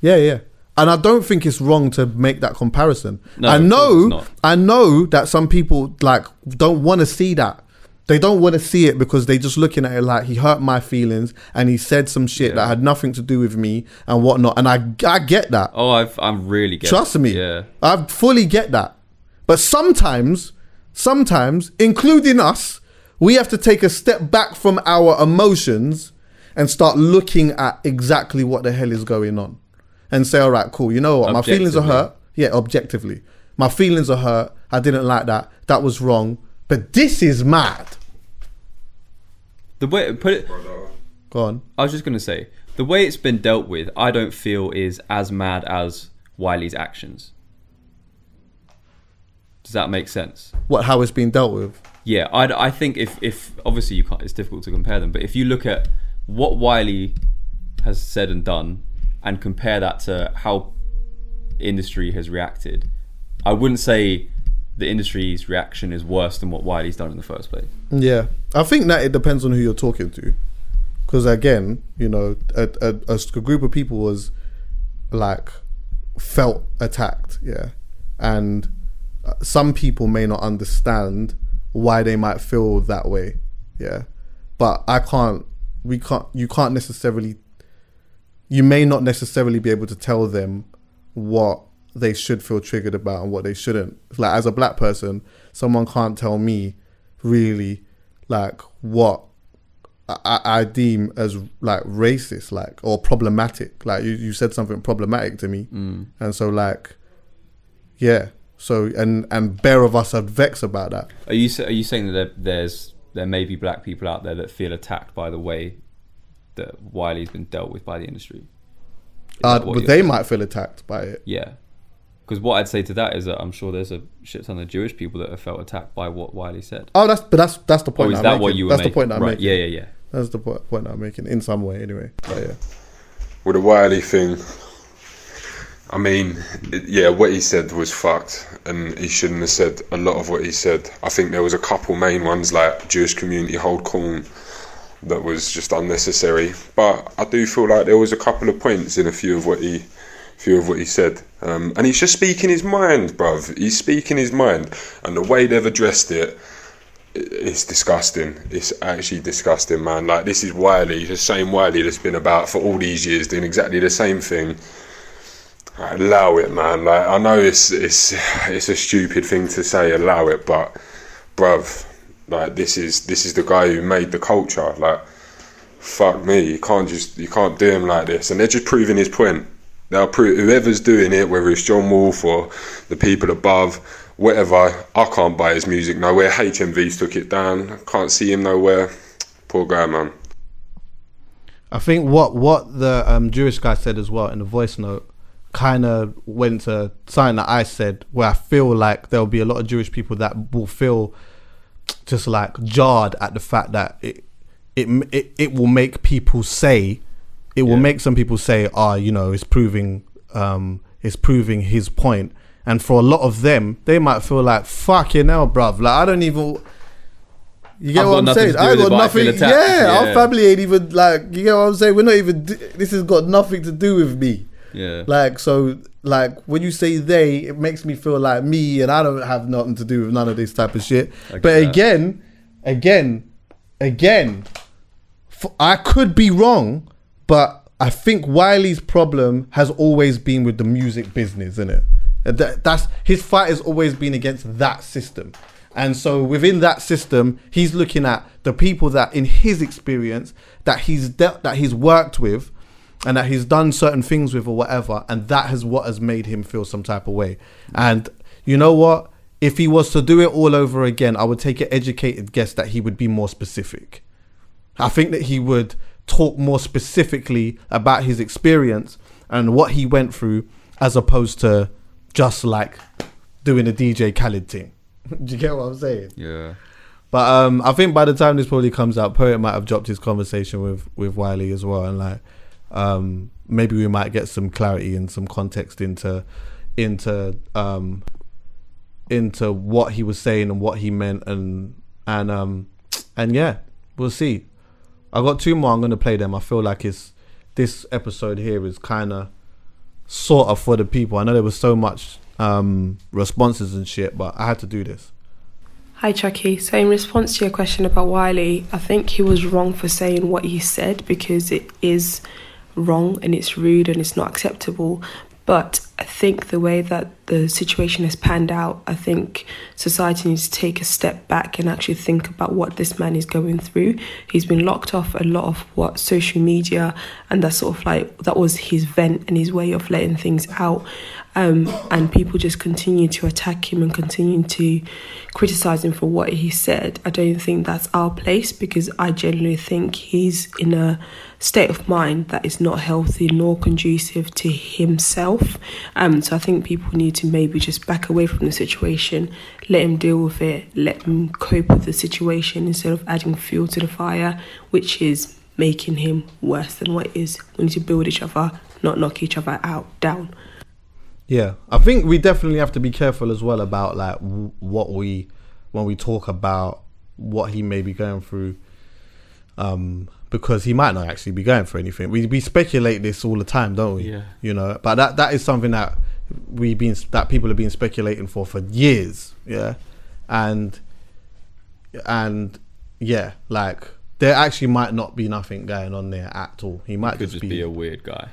yeah, yeah. And I don't think it's wrong to make that comparison. No, I know. I know that some people like don't want to see that. They don't want to see it because they just looking at it like he hurt my feelings and he said some shit that had nothing to do with me and whatnot. And I, I get that. Oh, I've, I'm really getting. Trust me. Yeah. I fully get that. But sometimes, sometimes, including us, we have to take a step back from our emotions and start looking at exactly what the hell is going on. And say, all right, cool, you know what? My feelings are hurt. Yeah, objectively. My feelings are hurt. I didn't like that. That was wrong. But this is mad. The way put it. Go on. I was just gonna say the way it's been dealt with, I don't feel is as mad as Wiley's actions. Does that make sense? What, how it's been dealt with. Yeah, I, I think if, if obviously you can't, it's difficult to compare them, but if you look at what Wiley has said and done and compare that to how industry has reacted, I wouldn't say the industry's reaction is worse than what Wiley's done in the first place. Yeah, I think that it depends on who you're talking to, because again, you know, a group of people was like felt attacked, yeah, and uh, some people may not understand why they might feel that way. Yeah, but I can't. We can't. You can't necessarily. You may not necessarily be able to tell them what they should feel triggered about and what they shouldn't. Like as a black person, someone can't tell me really like what I, I deem as like racist, like or problematic. Like you, you said something problematic to me, Mm. and so like, yeah. So and and bare of us are vexed about that. Are you are you saying that there, there's there may be black people out there that feel attacked by the way that Wiley's been dealt with by the industry? Uh, but they saying? might feel attacked by it. Yeah. Because what I'd say to that is that I'm sure there's a shit ton of Jewish people that have felt attacked by what Wiley said. Oh, that's but that's that's the point. Oh, is I'm that making. what you were That's the making? point I'm Right, making. yeah, yeah, yeah. That's the po- point I'm making in some way, anyway. But yeah. With the Wiley thing, I mean, it- yeah, what he said was fucked, and he shouldn't have said a lot of what he said. I think there was a couple main ones like Jewish community hold corn that was just unnecessary. But I do feel like there was a couple of points in a few of what he, few of what he said, um, and he's just speaking his mind, bruv. He's speaking his mind, and the way they've addressed it it's disgusting. It's actually disgusting, man. Like this is Wiley, the same Wiley that's been about for all these years, doing exactly the same thing. Like, allow it, man. Like I know it's it's it's a stupid thing to say, allow it, but bruv, like this is this is the guy who made the culture. Like fuck me, you can't just you can't do him like this. And they're just proving his point. They'll prove whoever's doing it, whether it's John Woolf or the people above, whatever. I can't buy his music nowhere. HMV's took it down. Can't see him nowhere. Poor guy, man. I think what what the um, Jewish guy said as well in the voice note kind of went to something that I said, where I feel like there'll be a lot of Jewish people that will feel just like jarred at the fact that it it it, it will make people say it will make some people say, ah, you know, it's proving um it's proving his point. And for a lot of them, they might feel like, fucking hell, bruv. Like I don't even you get I've what I'm saying? I got nothing. feel Yeah, our family ain't even like. You get what I'm saying? We're not even. This has got nothing to do with me. Yeah. Like so, like when you say they, it makes me feel like me, and I don't have nothing to do with none of this type of shit. But that. again, again, again, I could be wrong, but I think Wiley's problem has always been with the music business, isn't it? That, that's his fight has always been against that system. And so within that system, he's looking at the people that, in his experience, that he's dealt, that he's worked with, and that he's done certain things with or whatever, and that has what has made him feel some type of way. And you know what? If he was to do it all over again, I would take an educated guess that he would be more specific. I think that he would talk more specifically about his experience and what he went through, as opposed to just like doing a DJ Khaled thing. *laughs* Do you get what I'm saying? Yeah. But um, I think by the time this probably comes out, Poet might have dropped his conversation with with Wiley as well, and like um, maybe we might get some clarity and some context into into um, into what he was saying and what he meant, and and um, and yeah, we'll see. I got two more. I'm gonna play them. I feel like it's this episode here is kind of sort of for the people. I know there was so much um, responses and shit, but I had to do this. Hi, Chuckie. So, in response to your question about Wiley, I think he was wrong for saying what he said because it is wrong and it's rude and it's not acceptable. But I think the way that the situation has panned out, I think society needs to take a step back and actually think about what this man is going through. He's been locked off a lot of what social media, and that's sort of like that was his vent and his way of letting things out. Um, and people just continue to attack him and continue to criticize him for what he said. I don't think that's our place because I genuinely think he's in a state of mind that is not healthy nor conducive to himself. Um, so I think people need to maybe just back away from the situation, let him deal with it, let him cope with the situation instead of adding fuel to the fire, which is making him worse than what is. We need to build each other, not knock each other out down. Yeah, I think we definitely have to be careful as well about like what we when we talk about what he may be going through, um, because he might not actually be going for anything. We we speculate this all the time, don't we? Yeah. You know, but that that is something that we been that people have been speculating for for years. Yeah, and and yeah, like there actually might not be nothing going on there at all. He might He could just, just be a weird guy.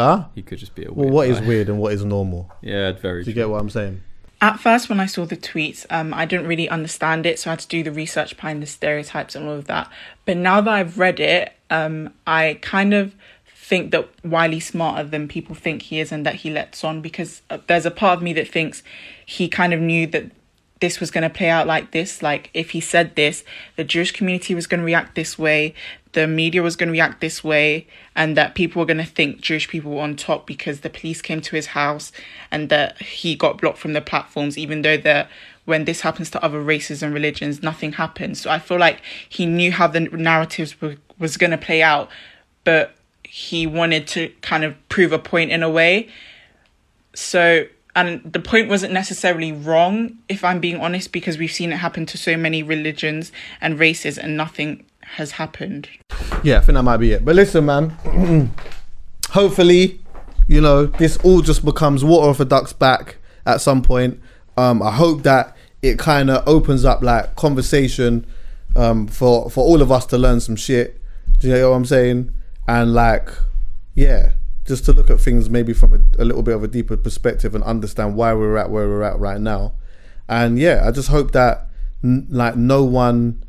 Huh? He could just be a Well, weird what is guy. weird and what is normal? *laughs* Yeah, very Do you get what I'm saying? At first, when I saw the tweets, um, I didn't really understand it, so I had to do the research behind the stereotypes and all of that. But now that I've read it, um, I kind of think that Wiley's smarter than people think he is and that he lets on because uh, there's a part of me that thinks he kind of knew that this was going to play out like this. Like, if he said this, the Jewish community was going to react this way, the media was going to react this way, and that people were going to think Jewish people were on top because the police came to his house and that he got blocked from the platforms, even though the when this happens to other races and religions, nothing happens. So I feel like he knew how the narratives were, was going to play out, but he wanted to kind of prove a point in a way. So, and the point wasn't necessarily wrong, if I'm being honest, because we've seen it happen to so many religions and races and nothing has happened. Yeah, I think that might be it. But listen, man. *clears throat* hopefully, you know, this all just becomes water off a duck's back at some point. Um, I hope that it kind of opens up like conversation um, for for all of us to learn some shit. Do you know what I'm saying? And like, yeah, just to look at things maybe from a, a little bit of a deeper perspective and understand why we're at where we're at right now. And yeah, I just hope that like no one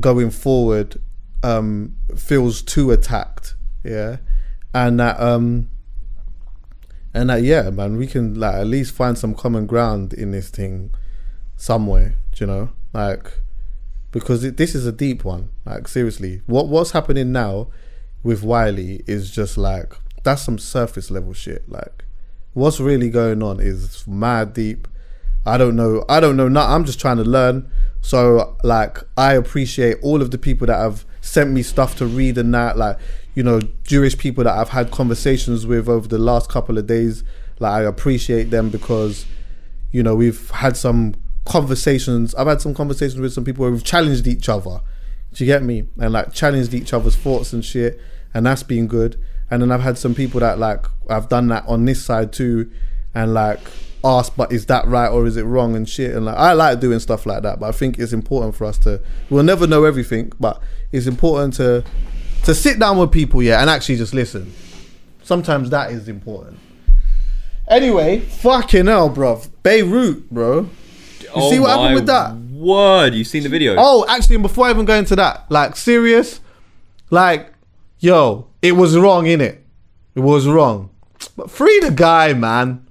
going forward um feels too attacked yeah and that um and that yeah man we can like at least find some common ground in this thing somewhere do you know like because it, this is a deep one like seriously what what's happening now with wiley is just like that's some surface level shit like what's really going on is mad deep I don't know. I don't know. Not. I'm just trying to learn. So like, I appreciate all of the people that have sent me stuff to read and that. Like, you know, Jewish people that I've had conversations with over the last couple of days. Like, I appreciate them because, you know, we've had some conversations. I've had some conversations with some people where we've challenged each other. Do you get me? And like challenged each other's thoughts and shit. And that's been good. And then I've had some people that like I've done that on this side too, and like ask, but is that right or is it wrong and shit. And like I like doing stuff like that, but I think it's important for us to. We'll never know everything, but it's important to to sit down with people, yeah, and actually just listen. Sometimes that is important. Anyway, fucking hell, bruv. Beirut, bro. You Oh see what happened with that? Word, you seen the video? Oh, actually, before I even go into that, like serious, like, yo, it was wrong, in it. It was wrong. But free the guy, man.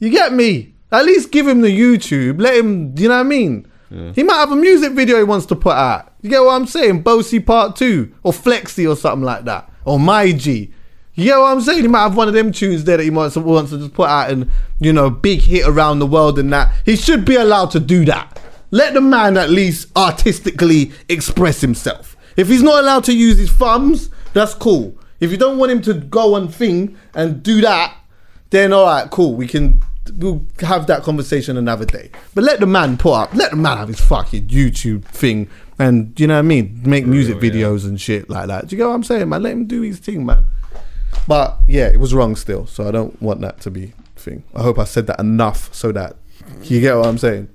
You get me? At least give him the YouTube. Let him, you know what I mean? He might have a music video he wants to put out. You get what I'm saying? Boasty Part 2 or Flexi or something like that. Or My G. You get what I'm saying? He might have one of them tunes there that he wants, wants to just put out and, you know, big hit around the world and that. He should be allowed to do that. Let the man at least artistically express himself. If he's not allowed to use his thumbs, that's cool. If you don't want him to go on thing and do that, then all right, cool. We can we'll have that conversation another day. But let the man put up, let the man have his fucking YouTube thing, and you know what I mean, make music videos and shit like that. Do you get what I'm saying, man? Let him do his thing, man. But yeah, it was wrong still, so I don't want that to be thing. I hope I said that enough so that you get what I'm saying.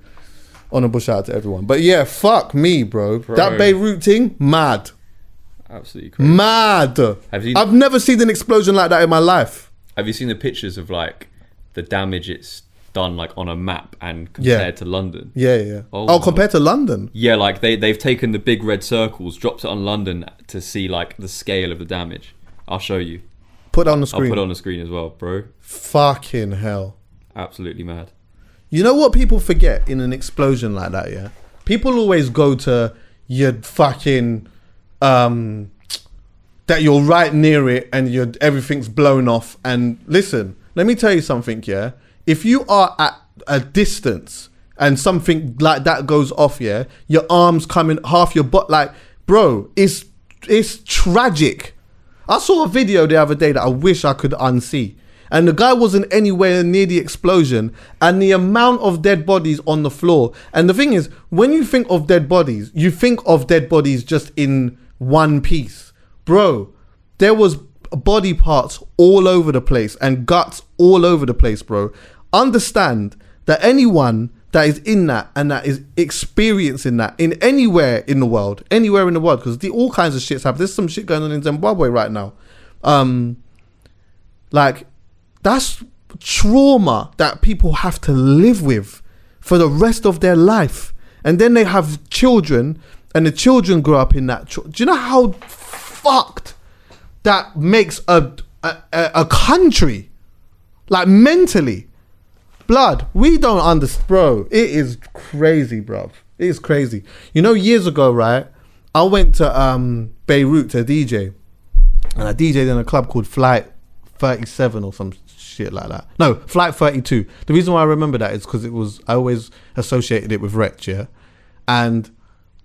Honorable shout out to everyone. But yeah, fuck me, bro. Bro. That Beirut thing, mad. Absolutely crazy. Mad. Have you- I've never seen an explosion like that in my life. Have you seen the pictures of like the damage it's done like on a map and Yeah. compared to London? Yeah, yeah. Oh, Oh, compared to London. Yeah, like they they've taken the big red circles, dropped it on London to see like the scale of the damage. I'll show you. Put it on the screen. I'll put it on the screen as well, bro. Fucking hell. Absolutely mad. You know what people forget in an explosion like that, yeah? People always go to your fucking um that you're right near it and you're everything's blown off and listen, let me tell you something, yeah? If you are at a distance and something like that goes off, yeah, your arms coming half your butt like bro, it's it's tragic. I saw a video the other day that I wish I could unsee. And the guy wasn't anywhere near the explosion, and the amount of dead bodies on the floor. And the thing is, when you think of dead bodies, you think of dead bodies just in one piece. Bro, there was body parts all over the place and guts all over the place, bro. Understand that anyone that is in that and that is experiencing that in anywhere in the world, anywhere in the world, because all kinds of shits happen. There's some shit going on in Zimbabwe right now. Um, like that's trauma that people have to live with for the rest of their life, and then they have children, and the children grow up in that. Tr- Do you know how fucked that makes a a, a country, like mentally? Blood, we don't understand, bro. It is crazy, bro. It is crazy. You know, years ago, right? I went to um Beirut to DJ, and I DJed in a club called Flight 37 or some shit like that. No, Flight 32. The reason why I remember that is because it was I always associated it with Wretch, yeah. And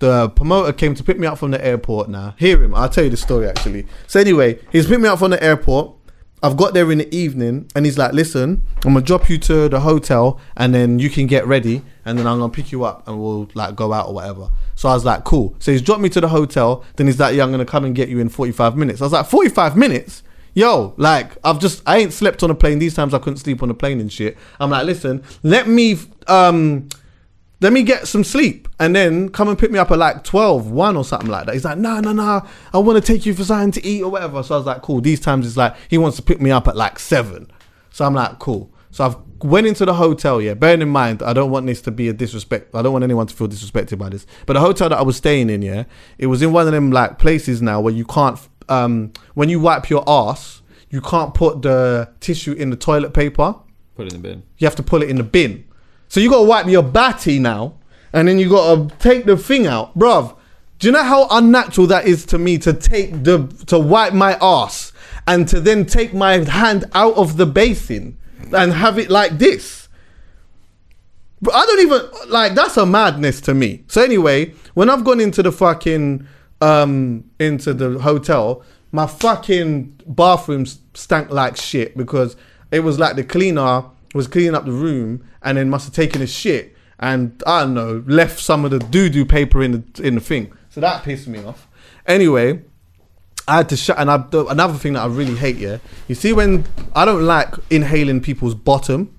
the promoter came to pick me up from the airport. Now, hear him. I'll tell you the story actually. So anyway, he's picked me up from the airport. I've got there in the evening, and he's like, "Listen, I'm gonna drop you to the hotel, and then you can get ready, and then I'm gonna pick you up, and we'll like go out or whatever." So I was like, "Cool." So he's dropped me to the hotel. Then he's like, "Yeah, I'm gonna come and get you in 45 minutes." I was like, "45 minutes." Yo, like I've just I ain't slept on a plane. These times I couldn't sleep on a plane and shit. I'm like, listen, let me um let me get some sleep and then come and pick me up at like 12, 1 or something like that. He's like, no, no, no, I want to take you for something to eat or whatever. So I was like, cool. These times it's like, he wants to pick me up at like 7. So I'm like, cool. So I've went into the hotel, yeah. Bearing in mind, I don't want this to be a disrespect. I don't want anyone to feel disrespected by this. But the hotel that I was staying in, yeah, it was in one of them like places now where you can't, um, when you wipe your ass, you can't put the tissue in the toilet paper. Put it in the bin. You have to put it in the bin. So you gotta wipe your batty now, and then you gotta take the thing out, bruv. Do you know how unnatural that is to me to take the to wipe my ass and to then take my hand out of the basin and have it like this? But I don't even like that's a madness to me. So anyway, when I've gone into the fucking um into the hotel, my fucking bathroom stank like shit because it was like the cleaner was cleaning up the room and then must have taken a shit and I don't know left some of the doo doo paper in the in the thing. So that pissed me off. Anyway, I had to shut. And I, the- another thing that I really hate, yeah, you see when I don't like inhaling people's bottom.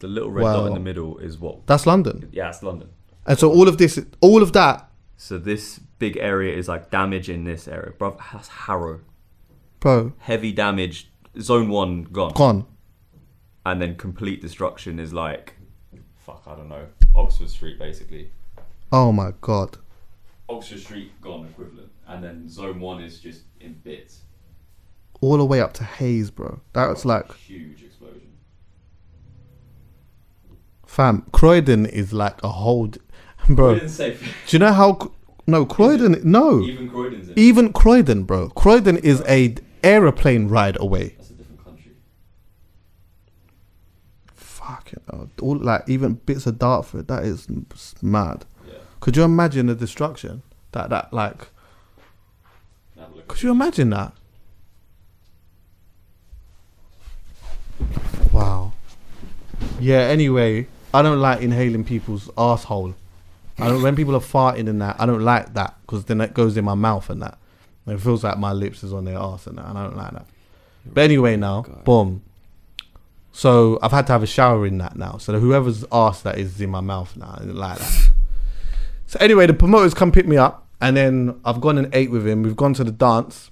The little red dot in the middle is what? That's London. Yeah, it's London. And so all of this, all of that, So this big area is like damage in this area, bro. That's Harrow. bro, Heavy damage. Zone one gone. gone. And then complete destruction is like, fuck, I don't know, Oxford Street basically. Oh my god. Oxford Street gone equivalent, and then Zone one is just in bits. All the way up to Hayes, bro. That's like, Huge explosion. fam. Croydon is like a whole, d- *laughs* bro. Safe. Do you know how? No, Croydon. No, Even Croydon's even Croydon, bro. Croydon is a aeroplane ride away. Uh, all like even bits of Dartford. That is mad. Could you imagine the destruction that that like? Could you imagine that? Wow. Yeah. Anyway, I don't like inhaling people's asshole. I don't. When people are farting and that, I don't like that because then it goes in my mouth and that. And it feels like my lips is on their ass and that. And I don't like that. But anyway, now, boom. So I've had to have a shower in that now. So whoever's ass that is in my mouth now, like that. So anyway, the promoters come pick me up, and then I've gone and ate with him. We've gone to the dance.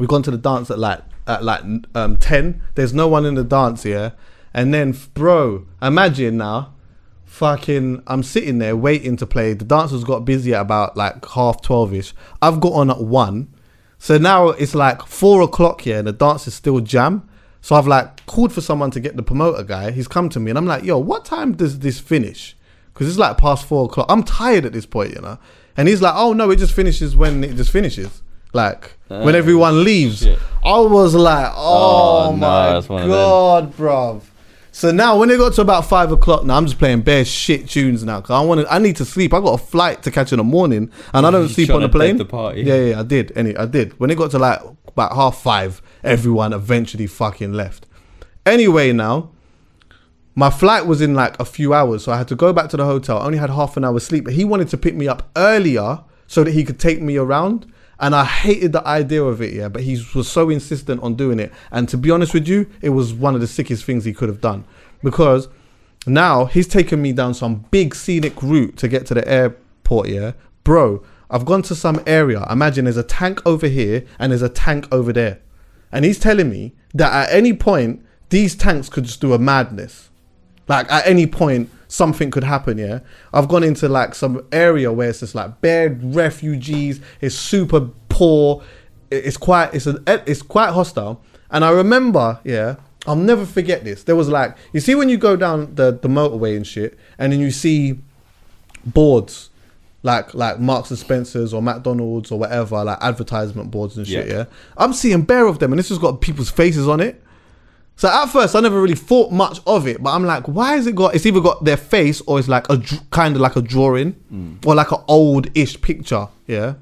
We've gone to the dance at like at like um ten. There's no one in the dance here, and then bro, imagine now, fucking, I'm sitting there waiting to play. The dancers got busy at about like half twelve ish. I've got on at one, so now it's like four o'clock here, and the dance is still jam. So I've like called for someone to get the promoter guy. He's come to me, and I'm like, yo, what time does this finish? Because it's like past four o'clock. I'm tired at this point, you know. And he's like, oh no, it just finishes when it just finishes. Like when Oh, everyone leaves. shit. I was like, oh, Oh, my that's one of them. god, bruv. So now when it got to about five o'clock, now I'm just playing bare shit tunes now because I want. I need to sleep. I got a flight to catch in the morning, and I don't *laughs* sleep on the plane. the party? Yeah, yeah, I did. Any, I did. When it got to like about half five, everyone eventually fucking left. Anyway, now my flight was in like a few hours, so I had to go back to the hotel. I only had half an hour sleep, but he wanted to pick me up earlier so that he could take me around. And I hated the idea of it, yeah. But he was so insistent on doing it. And to be honest with you, it was one of the sickest things he could have done because Now he's taken me down some big scenic route to get to the airport. Yeah, bro. I've gone to some area. Imagine there's a tank over here and there's a tank over there, and he's telling me that at any point these tanks could just do a madness. Like at any point something could happen. Yeah, I've gone into like some area where it's just like bare refugees. It's super poor. It's quite it's a eh, it's quite hostile. And I remember, yeah, I'll never forget this. There was like you see when you go down the the motorway and shit, and then you see boards like like Marks and Spencers or McDonald's or whatever, like advertisement boards and shit. Yeah. Yeah, I'm seeing bare of them, and this has got people's faces on it. So at first, I never really thought much of it, but I'm like, why has it got? It's either got their face or it's like a kind of like a drawing mm. or like an old-ish picture. Yeah.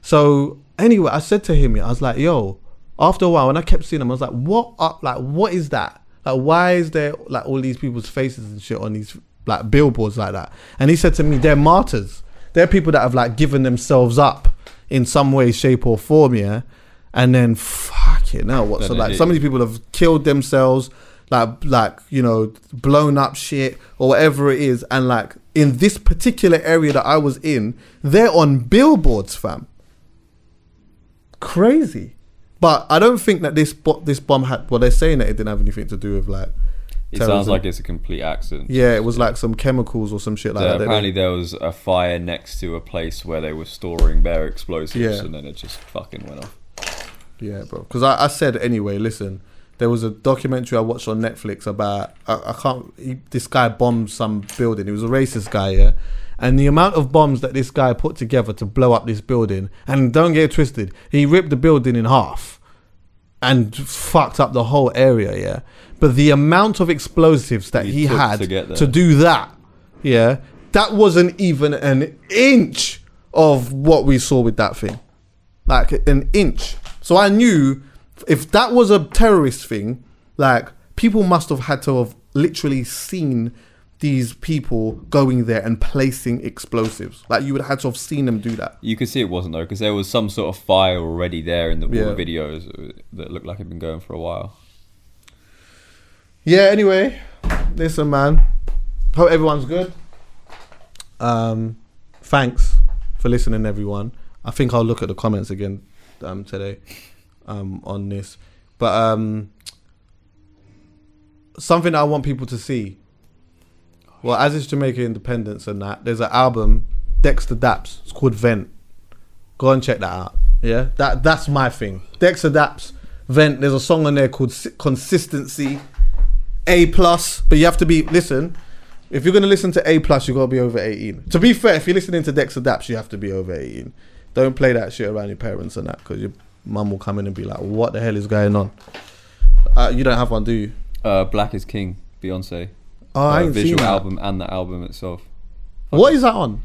So anyway, I said to him, I was like, yo. After a while, when I kept seeing them, I was like, what? Up? Like, what is that? Like, why is there like all these people's faces and shit on these like billboards like that? And he said to me, they're martyrs. They're people that have like given themselves up in some way, shape, or form. Yeah. And then fucking hell, what? So like, it- so many people have killed themselves, like like you know, blown up shit or whatever it is, and like in this particular area that I was in, they're on billboards, fam. Crazy, but I don't think that this bo- this bomb had. Well, they're saying that it didn't have anything to do with like. It sounds like it's a complete accident. Yeah, it was like some chemicals or some shit like So that. Apparently there was a fire next to a place where they were storing bare explosives, Yeah. and then it just fucking went off. Yeah, bro. Because I, I said anyway. Listen, there was a documentary I watched on Netflix about I, I can't. He, this guy bombed some building. He was a racist guy, yeah. And the amount of bombs that this guy put together to blow up this building, and don't get it twisted, he ripped the building in half and fucked up the whole area, yeah. But the amount of explosives that he, He had to to do that, yeah, that wasn't even an inch of what we saw with that thing like an inch. So I knew if that was a terrorist thing, like people must have had to have literally seen these people going there and placing explosives. Like you would have had to have seen them do that. You could see it wasn't though, because there was some sort of fire already there in the, Yeah. videos that looked like it'd been going for a while. Yeah. Anyway, listen, man. Hope everyone's good. Um, thanks for listening, everyone. I think I'll look at the comments again um, today um, on this, but um, something I want people to see. Well, as it's Jamaica Independence and that, there's an album, Dexta Daps. It's called Vent. Go and check that out. Yeah, that that's my thing. Dexta Daps, Vent. There's a song on there called Consistency. A plus, but you have to be listen. If you're gonna listen to A plus, you gotta be over 18. To be fair, if you're listening to Dexta Daps, you have to be over 18. Don't play that shit around your parents and that, because your mum will come in and be like, "What the hell is going on?" Uh, you don't have one, do you? Uh, Black is King, Beyonce. Oh, I Uh, visual seen that. album and the album itself. What is that on?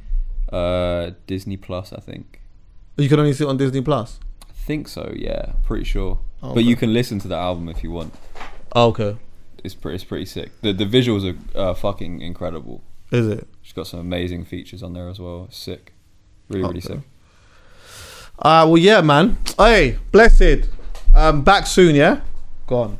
Uh, Disney Plus, I think. You can only see it on Disney Plus. I think so. Yeah, pretty sure. Oh, But you can listen to the album if you want. Oh, okay. It's pretty. It's pretty sick. The the visuals are uh, fucking incredible. Is it? She's got some amazing features on there as well. It's sick. Really, really Okay. sick. Uh, well, yeah, man. Hey, blessed. Um, back soon, yeah. Go on.